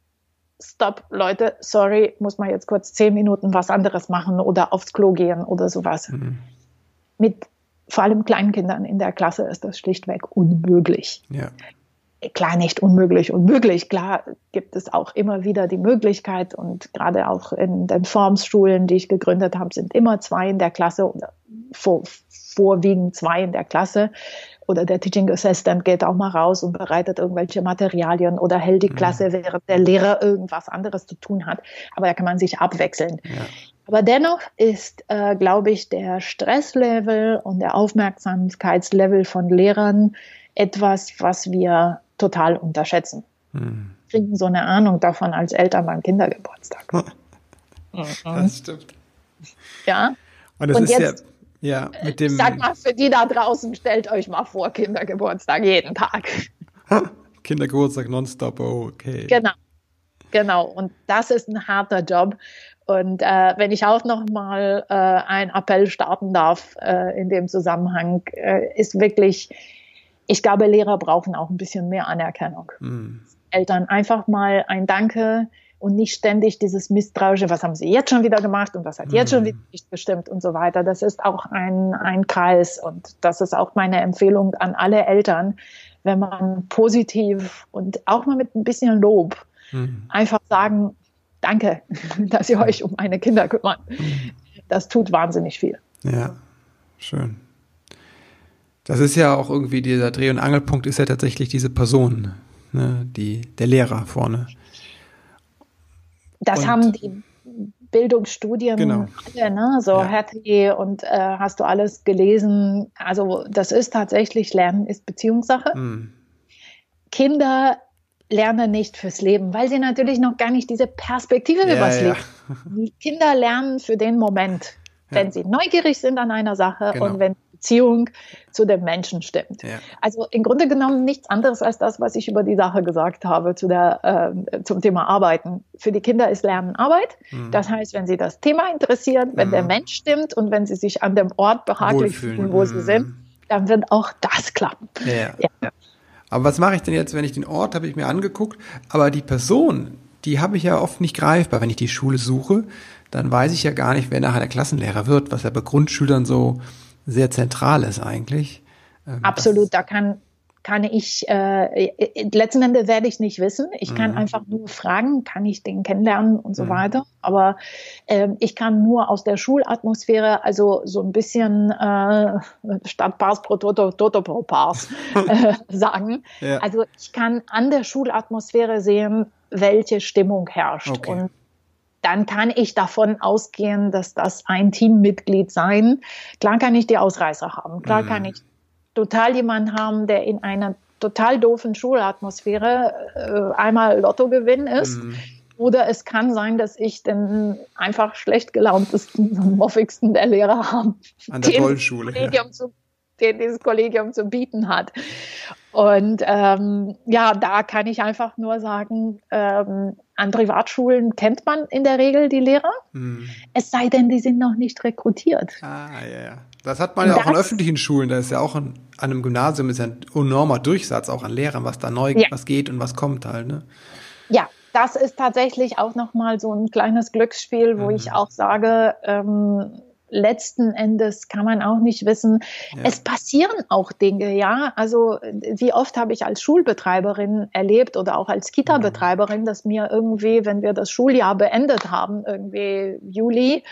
Stopp, Leute, sorry, muss man jetzt kurz zehn Minuten was anderes machen oder aufs Klo gehen oder sowas. Mhm. Mit vor allem Kleinkindern in der Klasse ist das schlichtweg unmöglich. Ja klar nicht unmöglich unmöglich. Klar gibt es auch immer wieder die Möglichkeit und gerade auch in den Formschulen, die ich gegründet habe, sind immer zwei in der Klasse oder vor, vorwiegend zwei in der Klasse. Oder der Teaching Assistant geht auch mal raus und bereitet irgendwelche Materialien oder hält die mhm. Klasse, während der Lehrer irgendwas anderes zu tun hat. Aber da kann man sich abwechseln. Ja. Aber dennoch ist, äh, glaube ich, der Stresslevel und der Aufmerksamkeitslevel von Lehrern etwas, was wir total unterschätzen. Hm. Kriegen so eine Ahnung davon als Eltern beim Kindergeburtstag. das stimmt. Ja. Und das Und ist jetzt, ja, ja, mit dem. Sag mal, für die da draußen, stellt euch mal vor, Kindergeburtstag jeden Tag. Kindergeburtstag nonstop, oh, okay. Genau. Genau. Und das ist ein harter Job. Und äh, wenn ich auch noch mal äh, einen Appell starten darf äh, in dem Zusammenhang, äh, ist wirklich ich glaube, Lehrer brauchen auch ein bisschen mehr Anerkennung. Mhm. Eltern einfach mal ein Danke und nicht ständig dieses misstrauische, was haben sie jetzt schon wieder gemacht und was hat jetzt schon mhm. wieder nicht bestimmt und so weiter. Das ist auch ein, ein Kreis und das ist auch meine Empfehlung an alle Eltern, wenn man positiv und auch mal mit ein bisschen Lob mhm. einfach sagen, danke, dass ihr euch um meine Kinder kümmert. Mhm. Das tut wahnsinnig viel. Ja, schön. Das ist ja auch irgendwie dieser Dreh- und Angelpunkt ist ja tatsächlich diese Person, ne, die, der Lehrer vorne. Das und, haben die Bildungsstudien genau. alle, ne? so ja. Hattie und äh, hast du alles gelesen. Also das ist tatsächlich Lernen ist Beziehungssache. Mhm. Kinder lernen nicht fürs Leben, weil sie natürlich noch gar nicht diese Perspektive ja, übers ja. Leben. Kinder lernen für den Moment, wenn sie neugierig sind an einer Sache genau. und wenn Beziehung zu dem Menschen stimmt. Ja. Also im Grunde genommen nichts anderes als das, was ich über die Sache gesagt habe zu der, äh, zum Thema Arbeiten. Für die Kinder ist Lernen Arbeit. Mhm. Das heißt, wenn sie das Thema interessiert, wenn mhm. der Mensch stimmt und wenn sie sich an dem Ort behaglich fühlen, wo mhm. sie sind, dann wird auch das klappen. Ja. ja. Aber was mache ich denn jetzt, wenn ich den Ort habe ich mir angeguckt, aber die Person, die habe ich ja oft nicht greifbar. Wenn ich die Schule suche, dann weiß ich ja gar nicht, wer nachher der Klassenlehrer wird, was ja bei Grundschülern so sehr zentral ist eigentlich. Ähm, Absolut, da kann kann ich, äh, äh, letzten Endes werde ich nicht wissen. Ich kann mhm. einfach nur fragen, kann ich den kennenlernen und so mhm. weiter. Aber äh, ich kann nur aus der Schulatmosphäre, also so ein bisschen äh, statt Pars pro Toto, Toto pro Pars äh, sagen. Ja. Also ich kann an der Schulatmosphäre sehen, welche Stimmung herrscht. Okay. Und dann kann ich davon ausgehen, dass das ein Teammitglied sein. Klar kann ich die Ausreißer haben. Klar mhm. kann ich total jemanden haben, der in einer total doofen Schulatmosphäre äh, einmal Lottogewinn ist. Mhm. Oder es kann sein, dass ich den einfach schlecht gelauntesten, moffigsten der Lehrer habe. An der tollen Schule. Ja. Zu, den dieses Kollegium zu bieten hat. Und ähm, ja, da kann ich einfach nur sagen, ähm, an Privatschulen kennt man in der Regel die Lehrer, hm. es sei denn, die sind noch nicht rekrutiert. Ah, ja, ja. Das hat man ja auch in öffentlichen Schulen, da ist ja auch an, an einem Gymnasium ist ja ein enormer Durchsatz auch an Lehrern, was da neu, ja. was geht und was kommt halt, ne? Ja, das ist tatsächlich auch nochmal so ein kleines Glücksspiel, wo mhm. ich auch sage, ähm, letzten Endes kann man auch nicht wissen. Ja. Es passieren auch Dinge, ja. Also wie oft habe ich als Schulbetreiberin erlebt oder auch als Kita-Betreiberin, dass mir irgendwie, wenn wir das Schuljahr beendet haben, irgendwie Juli,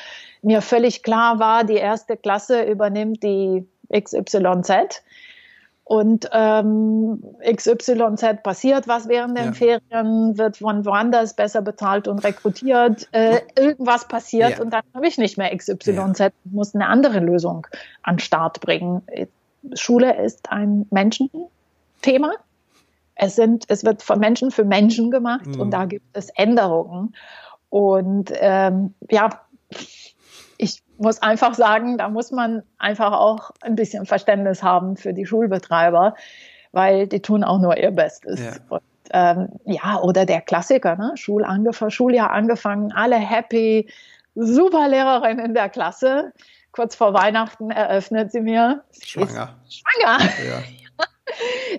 mir völlig klar war, die erste Klasse übernimmt die XYZ und ähm, XYZ passiert was während den ja. Ferien, wird von woanders besser bezahlt und rekrutiert, äh, irgendwas passiert ja. und dann habe ich nicht mehr XYZ, ja. muss eine andere Lösung an den Start bringen. Schule ist ein Menschenthema. Es, sind, es wird von Menschen für Menschen gemacht mhm. und da gibt es Änderungen. Und ähm, ja, muss einfach sagen, da muss man einfach auch ein bisschen Verständnis haben für die Schulbetreiber, weil die tun auch nur ihr Bestes. Ja. Und, ähm, ja, oder der Klassiker, ne? Schul angef Schuljahr angefangen, alle happy, super Lehrerin in der Klasse. Kurz vor Weihnachten eröffnet sie mir. Schwanger. schwanger. Ja.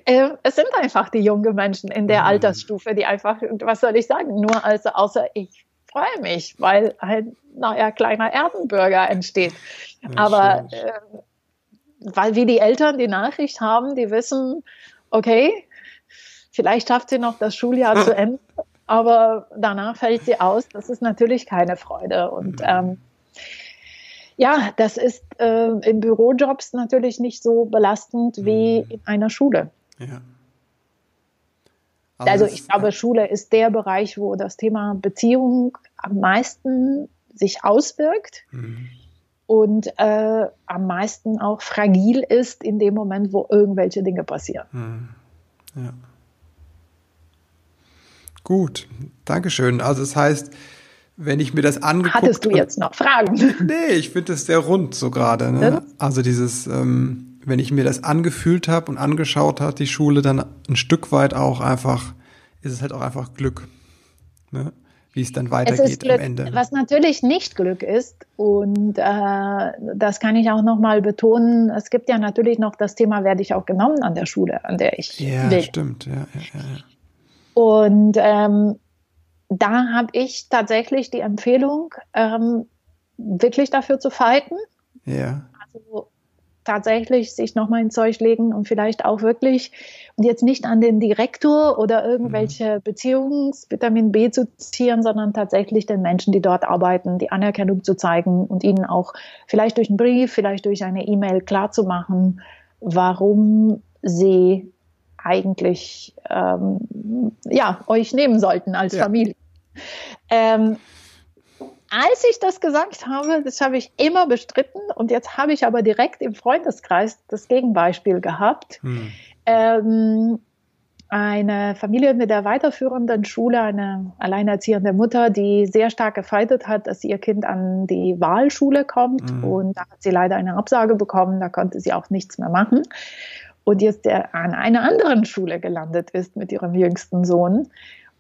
Ähm, es sind einfach die jungen Menschen in der mhm. Altersstufe, die einfach, was soll ich sagen, nur als außer ich freue mich, weil ein neuer kleiner Erdenbürger entsteht. Ja, Aber äh, weil wir die Eltern die Nachricht haben, die wissen, okay, vielleicht schafft sie noch das Schuljahr zu Ende, aber danach fällt sie aus. Das ist natürlich keine Freude. Und ähm, ja, das ist äh, in Bürojobs natürlich nicht so belastend wie mhm. in einer Schule. Ja. Also ich glaube, Schule ist der Bereich, wo das Thema Beziehung am meisten sich auswirkt mhm. und äh, am meisten auch fragil ist in dem Moment, wo irgendwelche Dinge passieren. Mhm. Ja. Gut, Dankeschön. Also das heißt, wenn ich mir das angeguckt Hattest du jetzt noch Fragen? Nee, ich finde das sehr rund so gerade. Ne? Ja? Also dieses, ähm, wenn ich mir das angefühlt habe und angeschaut habe, die Schule, dann ein Stück weit auch einfach, ist es halt auch einfach Glück. Ne? wie es dann weitergeht Glück, am Ende. Was natürlich nicht Glück ist, und äh, das kann ich auch nochmal betonen, es gibt ja natürlich noch das Thema, werde ich auch genommen an der Schule, an der ich ja, will. Stimmt, ja, ja, ja. Und ähm, da habe ich tatsächlich die Empfehlung, ähm, wirklich dafür zu fighten. Ja. Also tatsächlich sich nochmal ins Zeug legen und vielleicht auch wirklich und jetzt nicht an den Direktor oder irgendwelche mhm. Beziehungsvitamin B zu ziehen, sondern tatsächlich den Menschen, die dort arbeiten, die Anerkennung zu zeigen und ihnen auch vielleicht durch einen Brief, vielleicht durch eine E-Mail klarzumachen, warum sie eigentlich ähm, ja euch nehmen sollten als ja. Familie. Ähm, als ich das gesagt habe, das habe ich immer bestritten und jetzt habe ich aber direkt im Freundeskreis das Gegenbeispiel gehabt. Hm. Ähm, eine Familie mit der weiterführenden Schule, eine alleinerziehende Mutter, die sehr stark gefeitet hat, dass ihr Kind an die Wahlschule kommt. Mhm. Und da hat sie leider eine Absage bekommen, da konnte sie auch nichts mehr machen. Und jetzt der an einer anderen Schule gelandet ist mit ihrem jüngsten Sohn.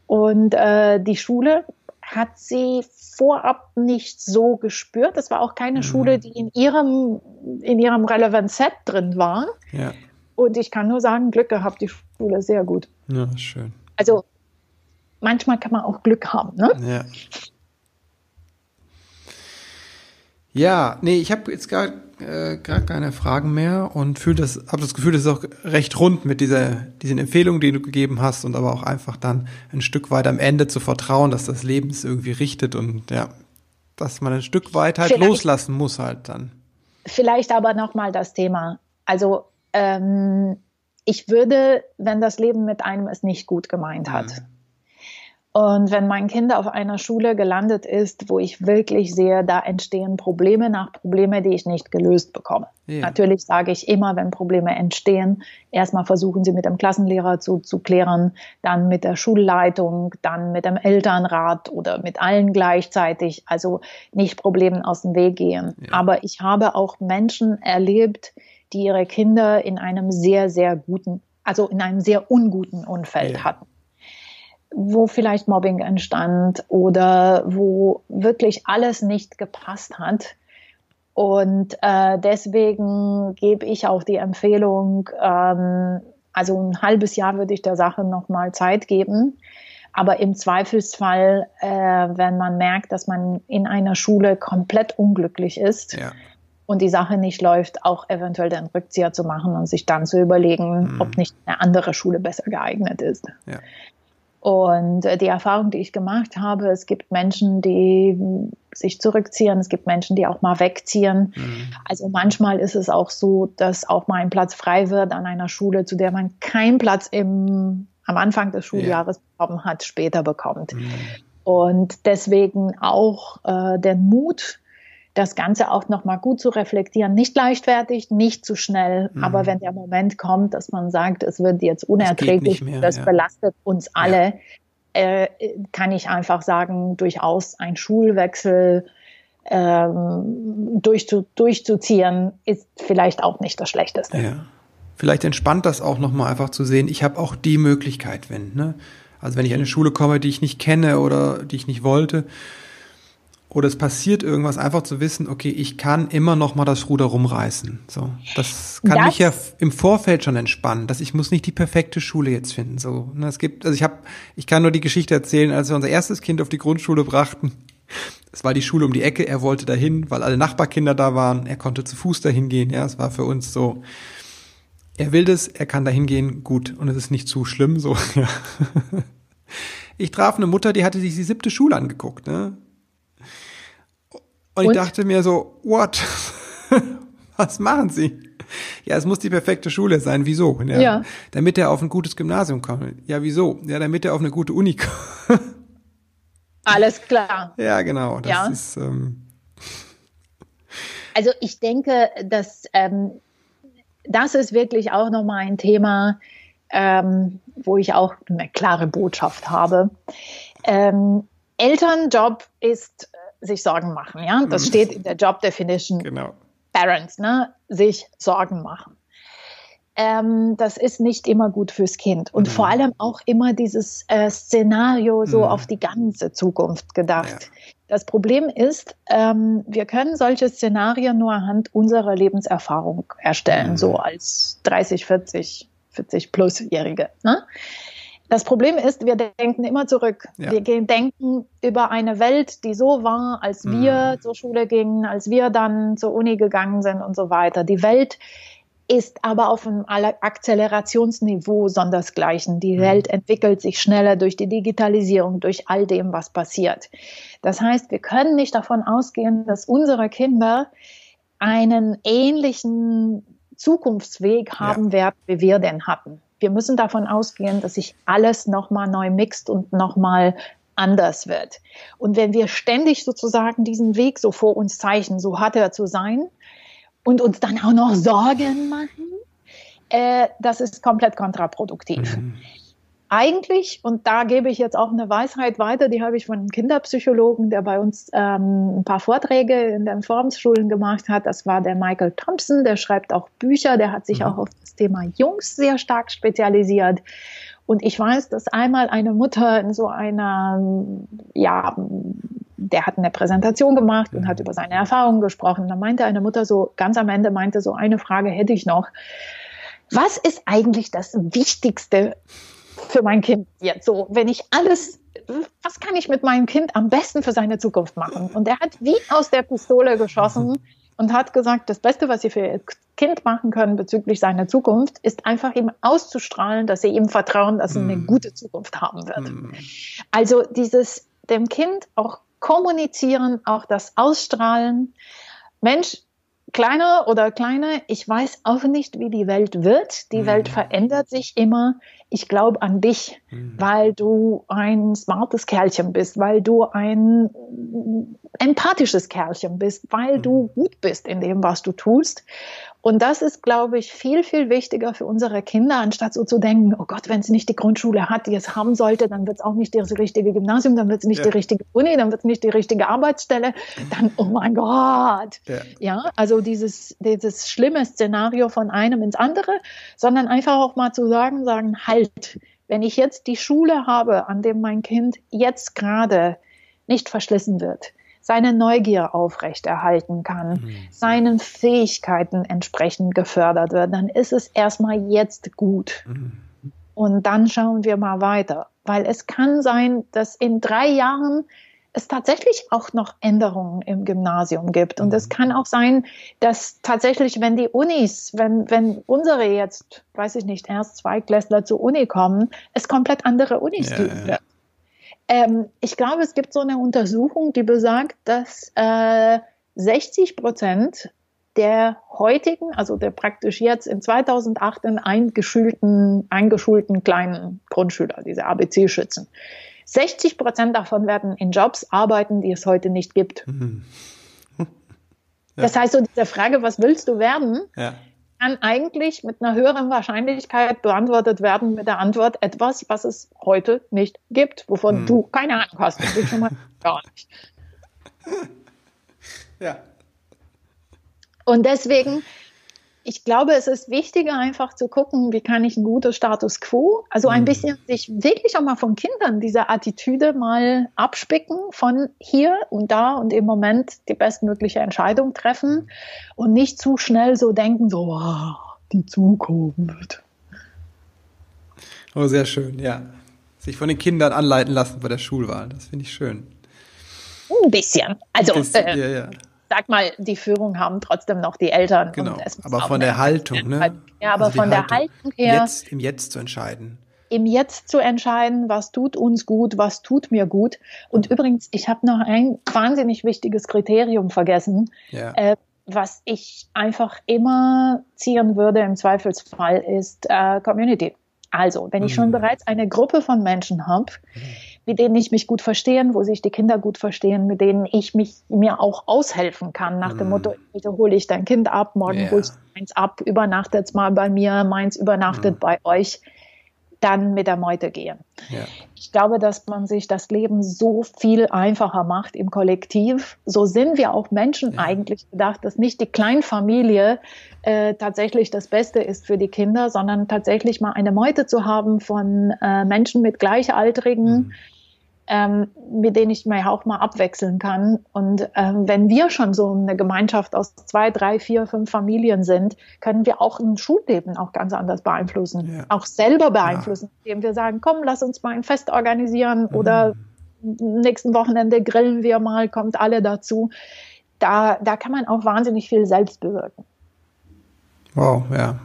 Und äh, die Schule hat sie vorab nicht so gespürt. Das war auch keine mhm. Schule, die in ihrem, in ihrem Relevant Set drin war. Ja. Und ich kann nur sagen, Glück gehabt, die Schule sehr gut. Ja, schön. Also manchmal kann man auch Glück haben, ne? Ja. Ja, nee, ich habe jetzt gar, äh, gar keine Fragen mehr und fühl das, habe das Gefühl, das ist auch recht rund mit dieser diesen Empfehlungen, die du gegeben hast und aber auch einfach dann ein Stück weit am Ende zu vertrauen, dass das Leben es irgendwie richtet und ja, dass man ein Stück weit halt vielleicht, loslassen muss halt dann. Vielleicht aber nochmal das Thema. Also ähm, ich würde, wenn das Leben mit einem es nicht gut gemeint hat. Mhm und wenn mein Kind auf einer Schule gelandet ist, wo ich wirklich sehe, da entstehen Probleme nach Probleme, die ich nicht gelöst bekomme. Ja. Natürlich sage ich immer, wenn Probleme entstehen, erstmal versuchen Sie mit dem Klassenlehrer zu, zu klären, dann mit der Schulleitung, dann mit dem Elternrat oder mit allen gleichzeitig. Also nicht Problemen aus dem Weg gehen. Ja. Aber ich habe auch Menschen erlebt, die ihre Kinder in einem sehr, sehr guten, also in einem sehr unguten Umfeld ja. hatten wo vielleicht Mobbing entstand oder wo wirklich alles nicht gepasst hat. Und äh, deswegen gebe ich auch die Empfehlung, ähm, also ein halbes Jahr würde ich der Sache nochmal Zeit geben. Aber im Zweifelsfall, äh, wenn man merkt, dass man in einer Schule komplett unglücklich ist ja. und die Sache nicht läuft, auch eventuell den Rückzieher zu machen und sich dann zu überlegen, mhm. ob nicht eine andere Schule besser geeignet ist. Ja. Und äh, die Erfahrung, die ich gemacht habe, es gibt Menschen, die sich zurückziehen, es gibt Menschen, die auch mal wegziehen. Mhm. Also manchmal ist es auch so, dass auch mal ein Platz frei wird an einer Schule, zu der man keinen Platz im, am Anfang des Schuljahres ja. bekommen hat, später bekommt. Mhm. Und deswegen auch äh, den Mut, das Ganze auch nochmal gut zu reflektieren. Nicht leichtfertig, nicht zu schnell, mhm. aber wenn der Moment kommt, dass man sagt, es wird jetzt unerträglich, mehr, das ja. belastet uns alle, ja. äh, kann ich einfach sagen, durchaus ein Schulwechsel ähm, durchzu, durchzuziehen, ist vielleicht auch nicht das Schlechteste. Ja. Vielleicht entspannt das auch nochmal einfach zu sehen, ich habe auch die Möglichkeit, wenn, ne? Also wenn ich an eine Schule komme, die ich nicht kenne oder die ich nicht wollte, oder es passiert irgendwas, einfach zu wissen, okay, ich kann immer noch mal das Ruder rumreißen. So, das kann das, mich ja im Vorfeld schon entspannen, dass ich muss nicht die perfekte Schule jetzt finden. So, ne, es gibt, also ich habe, ich kann nur die Geschichte erzählen, als wir unser erstes Kind auf die Grundschule brachten. Es war die Schule um die Ecke, er wollte dahin, weil alle Nachbarkinder da waren. Er konnte zu Fuß dahin gehen. Ja, es war für uns so. Er will das, er kann dahin gehen, gut, und es ist nicht zu schlimm. So. Ja. Ich traf eine Mutter, die hatte sich die siebte Schule angeguckt. Ne? Und, Und? ich dachte mir so, what? Was machen Sie? Ja, es muss die perfekte Schule sein. Wieso? Ja, ja. Damit er auf ein gutes Gymnasium kommt. Ja, wieso? Ja, damit er auf eine gute Uni kommt. Alles klar. Ja, genau. Das ja. ist. Ähm also ich denke, dass ähm, das ist wirklich auch nochmal ein Thema, ähm, wo ich auch eine klare Botschaft habe. Ähm, Elternjob ist sich Sorgen machen. Ja, das mhm. steht in der Job Definition. Genau. Parents, ne, sich Sorgen machen. Ähm, das ist nicht immer gut fürs Kind und mhm. vor allem auch immer dieses äh, Szenario so mhm. auf die ganze Zukunft gedacht. Ja. Das Problem ist, ähm, wir können solche Szenarien nur anhand unserer Lebenserfahrung erstellen, mhm. so als 30, 40, 40 plusjährige. Ne? Das Problem ist, wir denken immer zurück. Ja. Wir denken über eine Welt, die so war, als wir mhm. zur Schule gingen, als wir dann zur Uni gegangen sind und so weiter. Die Welt ist aber auf einem Akzelerationsniveau sondersgleichen. Die mhm. Welt entwickelt sich schneller durch die Digitalisierung, durch all dem, was passiert. Das heißt, wir können nicht davon ausgehen, dass unsere Kinder einen ähnlichen Zukunftsweg haben ja. werden, wie wir den hatten wir müssen davon ausgehen, dass sich alles nochmal neu mixt und nochmal anders wird. Und wenn wir ständig sozusagen diesen Weg so vor uns zeichnen, so hat er zu sein, und uns dann auch noch Sorgen machen, äh, das ist komplett kontraproduktiv. Mhm eigentlich, und da gebe ich jetzt auch eine Weisheit weiter, die habe ich von einem Kinderpsychologen, der bei uns ähm, ein paar Vorträge in den Formschulen gemacht hat. Das war der Michael Thompson, der schreibt auch Bücher, der hat sich mhm. auch auf das Thema Jungs sehr stark spezialisiert. Und ich weiß, dass einmal eine Mutter in so einer, ja, der hat eine Präsentation gemacht und hat über seine Erfahrungen gesprochen. Da meinte eine Mutter so, ganz am Ende meinte so, eine Frage hätte ich noch. Was ist eigentlich das Wichtigste für mein Kind jetzt so, wenn ich alles was kann ich mit meinem Kind am besten für seine Zukunft machen? Und er hat wie aus der Pistole geschossen und hat gesagt, das Beste, was Sie für Ihr Kind machen können bezüglich seiner Zukunft, ist einfach ihm auszustrahlen, dass Sie ihm vertrauen, dass er eine mhm. gute Zukunft haben wird. Mm. Also dieses dem Kind auch kommunizieren, auch das Ausstrahlen. Mensch, kleiner oder kleiner, ich weiß auch nicht, wie die Welt wird. Die mhm. Welt verändert sich immer. Ich glaube an dich, mhm. weil du ein smartes Kerlchen bist, weil du ein empathisches Kerlchen bist, weil mhm. du gut bist in dem, was du tust. Und das ist, glaube ich, viel, viel wichtiger für unsere Kinder, anstatt so zu denken, oh Gott, wenn sie nicht die Grundschule hat, die es haben sollte, dann wird es auch nicht das richtige Gymnasium, dann wird es nicht ja. die richtige Uni, dann wird es nicht die richtige Arbeitsstelle, dann, oh mein Gott. Ja, ja also dieses, dieses schlimme Szenario von einem ins andere, sondern einfach auch mal zu sagen, sagen, halt, wenn ich jetzt die Schule habe, an dem mein Kind jetzt gerade nicht verschlissen wird, seine Neugier aufrechterhalten kann, mhm. seinen Fähigkeiten entsprechend gefördert wird, dann ist es erstmal jetzt gut. Mhm. Und dann schauen wir mal weiter. Weil es kann sein, dass in drei Jahren es tatsächlich auch noch Änderungen im Gymnasium gibt. Und mhm. es kann auch sein, dass tatsächlich, wenn die Unis, wenn, wenn unsere jetzt, weiß ich nicht, erst Zweitklässler zur Uni kommen, es komplett andere Unis ja, gibt. Ja. Ähm, ich glaube, es gibt so eine Untersuchung, die besagt, dass äh, 60 Prozent der heutigen, also der praktisch jetzt in 2008 eingeschulten, eingeschulten kleinen Grundschüler, diese ABC-Schützen, 60 Prozent davon werden in Jobs arbeiten, die es heute nicht gibt. Mhm. Ja. Das heißt, so diese Frage, was willst du werden? Ja kann eigentlich mit einer höheren Wahrscheinlichkeit beantwortet werden mit der Antwort etwas, was es heute nicht gibt, wovon hm. du keine Ahnung hast. Und schon mal gar nicht. Ja. Und deswegen ich glaube, es ist wichtiger, einfach zu gucken, wie kann ich ein gutes Status quo, also ein mhm. bisschen sich wirklich auch mal von Kindern diese Attitüde mal abspicken, von hier und da und im Moment die bestmögliche Entscheidung treffen und nicht zu schnell so denken, so, wow, die Zukunft. Oh, sehr schön, ja. Sich von den Kindern anleiten lassen bei der Schulwahl, das finde ich schön. Ein bisschen. Also, ein bisschen, äh, ja, ja sag mal, die Führung haben trotzdem noch die Eltern. Genau. aber von der Haltung, ne? Ja, aber also von der Haltung her. Jetzt, Im Jetzt zu entscheiden. Im Jetzt zu entscheiden, was tut uns gut, was tut mir gut. Und übrigens, ich habe noch ein wahnsinnig wichtiges Kriterium vergessen. Ja. Äh, was ich einfach immer ziehen würde im Zweifelsfall ist äh, Community. Also, wenn ich schon mhm. bereits eine Gruppe von Menschen habe, mhm mit denen ich mich gut verstehen, wo sich die Kinder gut verstehen, mit denen ich mich mir auch aushelfen kann, nach dem mm. Motto, heute hole ich dein Kind ab, morgen yeah. holst du meins ab, übernachtet mal bei mir, meins übernachtet mm. bei euch, dann mit der Meute gehen. Ja. Ich glaube, dass man sich das Leben so viel einfacher macht im Kollektiv. So sind wir auch Menschen ja. eigentlich gedacht, dass nicht die Kleinfamilie äh, tatsächlich das Beste ist für die Kinder, sondern tatsächlich mal eine Meute zu haben von äh, Menschen mit Gleichaltrigen. Mhm ähm, mit denen ich mir auch mal abwechseln kann. Und ähm, wenn wir schon so eine Gemeinschaft aus zwei, drei, vier, fünf Familien sind, können wir auch ein Schulleben auch ganz anders beeinflussen, ja. auch selber beeinflussen, ja. indem wir sagen, komm, lass uns mal ein Fest organisieren mhm. oder nächsten Wochenende grillen wir mal, kommt alle dazu. Da, da kann man auch wahnsinnig viel selbst bewirken. Wow, ja,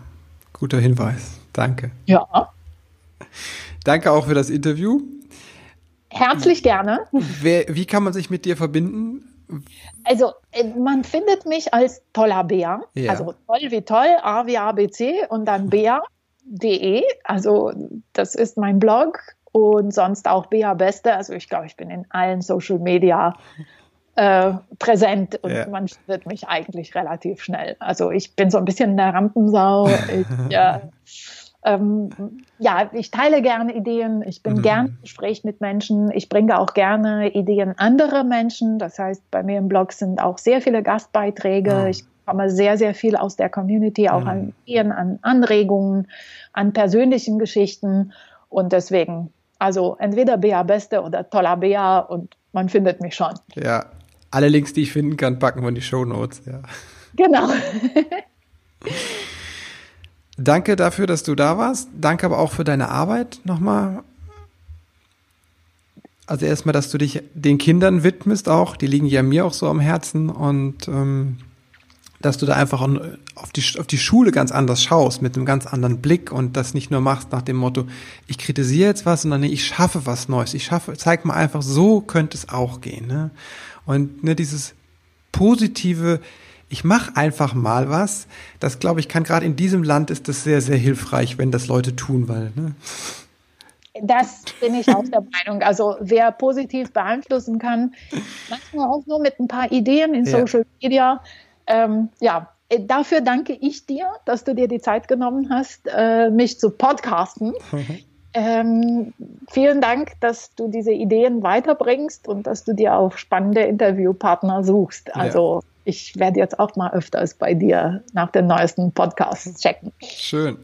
guter Hinweis. Danke. Ja. Danke auch für das Interview. Herzlich gerne. Wer, wie kann man sich mit dir verbinden? Also, äh, man findet mich als toller Bär. Ja. Also toll wie toll, A wie ABC und dann bär.de. Also, das ist mein Blog und sonst auch Bea Beste. Also, ich glaube, ich bin in allen Social Media äh, präsent und ja. man findet mich eigentlich relativ schnell. Also, ich bin so ein bisschen eine Rampensau. Ich, äh, ähm, ja, ich teile gerne Ideen, ich bin mhm. gern im Gespräch mit Menschen, ich bringe auch gerne Ideen anderer Menschen. Das heißt, bei mir im Blog sind auch sehr viele Gastbeiträge. Mhm. Ich bekomme sehr, sehr viel aus der Community, auch mhm. an Ideen, an Anregungen, an persönlichen Geschichten. Und deswegen, also entweder Bea Beste oder Toller Bea und man findet mich schon. Ja, alle Links, die ich finden kann, packen wir in die Show Notes. Ja. Genau. Danke dafür, dass du da warst. Danke aber auch für deine Arbeit nochmal. Also erstmal, dass du dich den Kindern widmest auch, die liegen ja mir auch so am Herzen und ähm, dass du da einfach auf die, auf die Schule ganz anders schaust, mit einem ganz anderen Blick und das nicht nur machst nach dem Motto, ich kritisiere jetzt was, sondern nee, ich schaffe was Neues. Ich schaffe, zeig mal einfach, so könnte es auch gehen. Ne? Und ne, dieses positive, ich mache einfach mal was, das glaube ich kann gerade in diesem Land ist das sehr, sehr hilfreich, wenn das Leute tun, weil ne? Das bin ich auch der Meinung. Also wer positiv beeinflussen kann, manchmal auch nur mit ein paar Ideen in ja. Social Media. Ähm, ja, dafür danke ich dir, dass du dir die Zeit genommen hast, äh, mich zu podcasten. Ähm, vielen Dank, dass du diese Ideen weiterbringst und dass du dir auch spannende Interviewpartner suchst. Also ja. Ich werde jetzt auch mal öfters bei dir nach den neuesten Podcasts checken. Schön.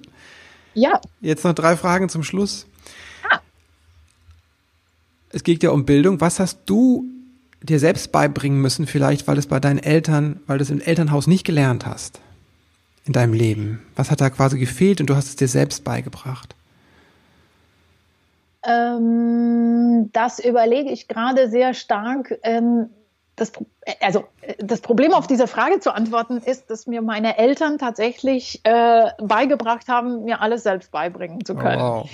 Ja. Jetzt noch drei Fragen zum Schluss. Es geht ja um Bildung. Was hast du dir selbst beibringen müssen, vielleicht, weil es bei deinen Eltern, weil du es im Elternhaus nicht gelernt hast in deinem Leben? Was hat da quasi gefehlt und du hast es dir selbst beigebracht? Ähm, das überlege ich gerade sehr stark. Ähm, das, also, das Problem auf diese Frage zu antworten ist, dass mir meine Eltern tatsächlich äh, beigebracht haben, mir alles selbst beibringen zu können. Wow.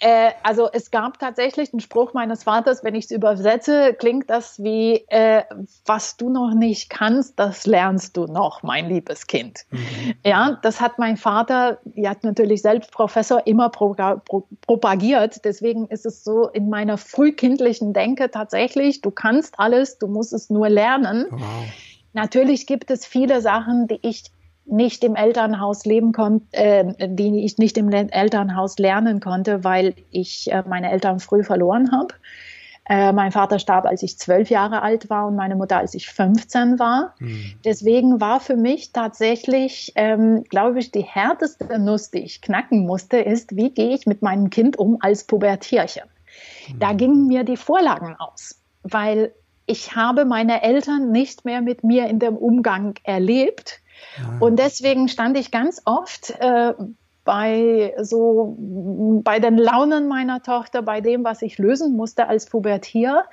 Äh, also es gab tatsächlich einen Spruch meines Vaters, wenn ich es übersetze, klingt das wie, äh, was du noch nicht kannst, das lernst du noch, mein liebes Kind. Mhm. Ja, das hat mein Vater, er hat natürlich selbst Professor, immer pro, pro, propagiert. Deswegen ist es so in meiner frühkindlichen Denke tatsächlich, du kannst alles, du musst es nur lernen. Wow. Natürlich gibt es viele Sachen, die ich nicht im Elternhaus leben konnte, äh, die ich nicht im Elternhaus lernen konnte, weil ich äh, meine Eltern früh verloren habe. Äh, mein Vater starb, als ich zwölf Jahre alt war und meine Mutter, als ich 15 war. Mhm. Deswegen war für mich tatsächlich, ähm, glaube ich, die härteste Nuss, die ich knacken musste, ist, wie gehe ich mit meinem Kind um als Pubertierchen? Mhm. Da gingen mir die Vorlagen aus, weil ich habe meine Eltern nicht mehr mit mir in dem Umgang erlebt Ah. Und deswegen stand ich ganz oft äh, bei so bei den Launen meiner Tochter, bei dem, was ich lösen musste als Pubertier.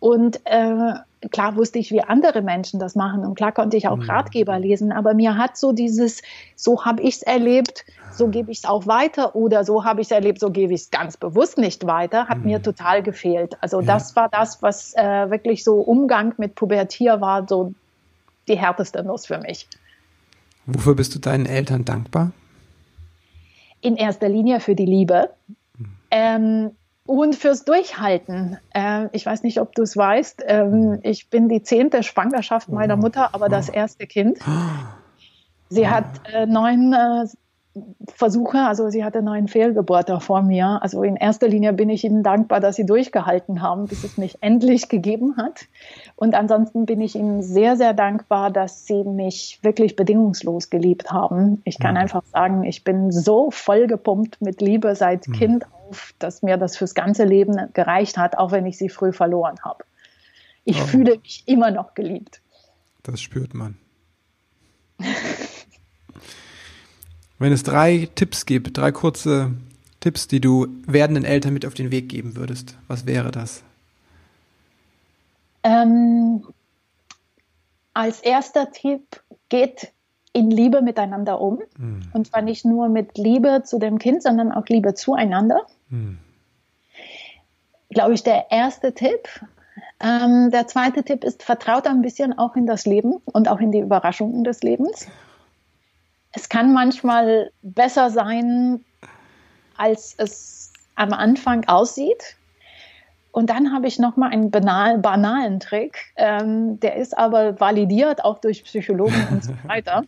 Und äh, klar wusste ich, wie andere Menschen das machen und klar konnte ich auch mhm. Ratgeber lesen, aber mir hat so dieses, so habe ich es erlebt, so gebe ich es auch weiter oder so habe ich es erlebt, so gebe ich es ganz bewusst nicht weiter, hat mhm. mir total gefehlt. Also ja. das war das, was äh, wirklich so Umgang mit Pubertier war, so die härteste Nuss für mich. Wofür bist du deinen Eltern dankbar? In erster Linie für die Liebe ähm, und fürs Durchhalten. Äh, ich weiß nicht, ob du es weißt. Ähm, ich bin die zehnte Schwangerschaft meiner Mutter, aber das erste Kind. Sie hat äh, neun äh, Versuche, also sie hatte neun Fehlgeburten vor mir. Also in erster Linie bin ich ihnen dankbar, dass sie durchgehalten haben, bis es mich endlich gegeben hat. Und ansonsten bin ich ihnen sehr, sehr dankbar, dass sie mich wirklich bedingungslos geliebt haben. Ich kann mhm. einfach sagen, ich bin so vollgepumpt mit Liebe seit mhm. Kind auf, dass mir das fürs ganze Leben gereicht hat, auch wenn ich sie früh verloren habe. Ich oh. fühle mich immer noch geliebt. Das spürt man. Wenn es drei Tipps gibt, drei kurze Tipps, die du werdenden Eltern mit auf den Weg geben würdest, was wäre das? Ähm, als erster Tipp geht in Liebe miteinander um. Hm. Und zwar nicht nur mit Liebe zu dem Kind, sondern auch Liebe zueinander. Hm. Glaube ich, der erste Tipp. Ähm, der zweite Tipp ist, vertraut ein bisschen auch in das Leben und auch in die Überraschungen des Lebens es kann manchmal besser sein, als es am Anfang aussieht. Und dann habe ich noch mal einen banal, banalen Trick, ähm, der ist aber validiert auch durch Psychologen und so weiter.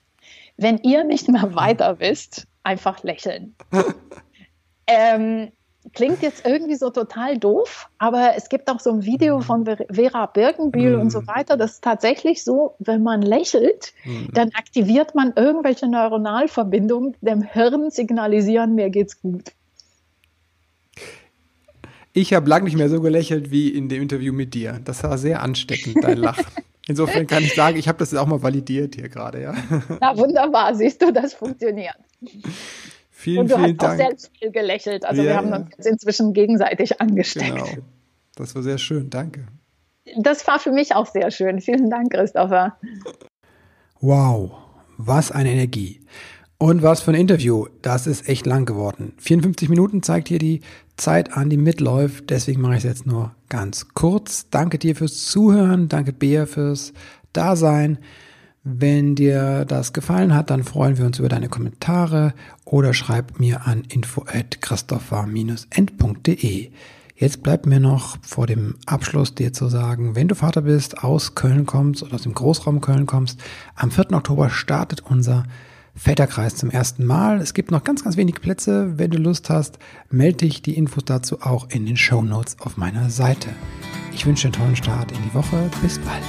Wenn ihr nicht mehr weiter wisst, einfach lächeln. ähm, klingt jetzt irgendwie so total doof, aber es gibt auch so ein Video mhm. von Vera Birkenbühl mm. und so mhm. weiter. Das ist tatsächlich so, wenn man lächelt, mm. dann aktiviert man irgendwelche Neuronalverbindungen, dem Hirn signalisieren, mir geht's gut. Ich habe lange nicht mehr so gelächelt wie in dem Interview mit dir. Das war sehr ansteckend, dein Lachen. Insofern kann ich sagen, ich habe das auch mal validiert hier gerade, ja. Na wunderbar, siehst du, das funktioniert. Vielen, und du vielen hast Dank. auch selbst viel gelächelt. Also ja, wir haben uns jetzt inzwischen gegenseitig angesteckt. Genau. Das war sehr schön, danke. Das war für mich auch sehr schön. Vielen Dank, Christopher. Wow, was eine Energie. Und was für ein Interview. Das ist echt lang geworden. 54 Minuten zeigt hier die Zeit an, die mitläuft. Deswegen mache ich es jetzt nur ganz kurz. Danke dir fürs Zuhören. Danke Bea fürs Dasein. Wenn dir das gefallen hat, dann freuen wir uns über deine Kommentare oder schreib mir an info at christopher-end.de. Jetzt bleibt mir noch vor dem Abschluss dir zu sagen, wenn du Vater bist, aus Köln kommst oder aus dem Großraum Köln kommst, am 4. Oktober startet unser Väterkreis zum ersten Mal. Es gibt noch ganz, ganz wenige Plätze. Wenn du Lust hast, melde dich. Die Infos dazu auch in den Show Notes auf meiner Seite. Ich wünsche einen tollen Start in die Woche. Bis bald.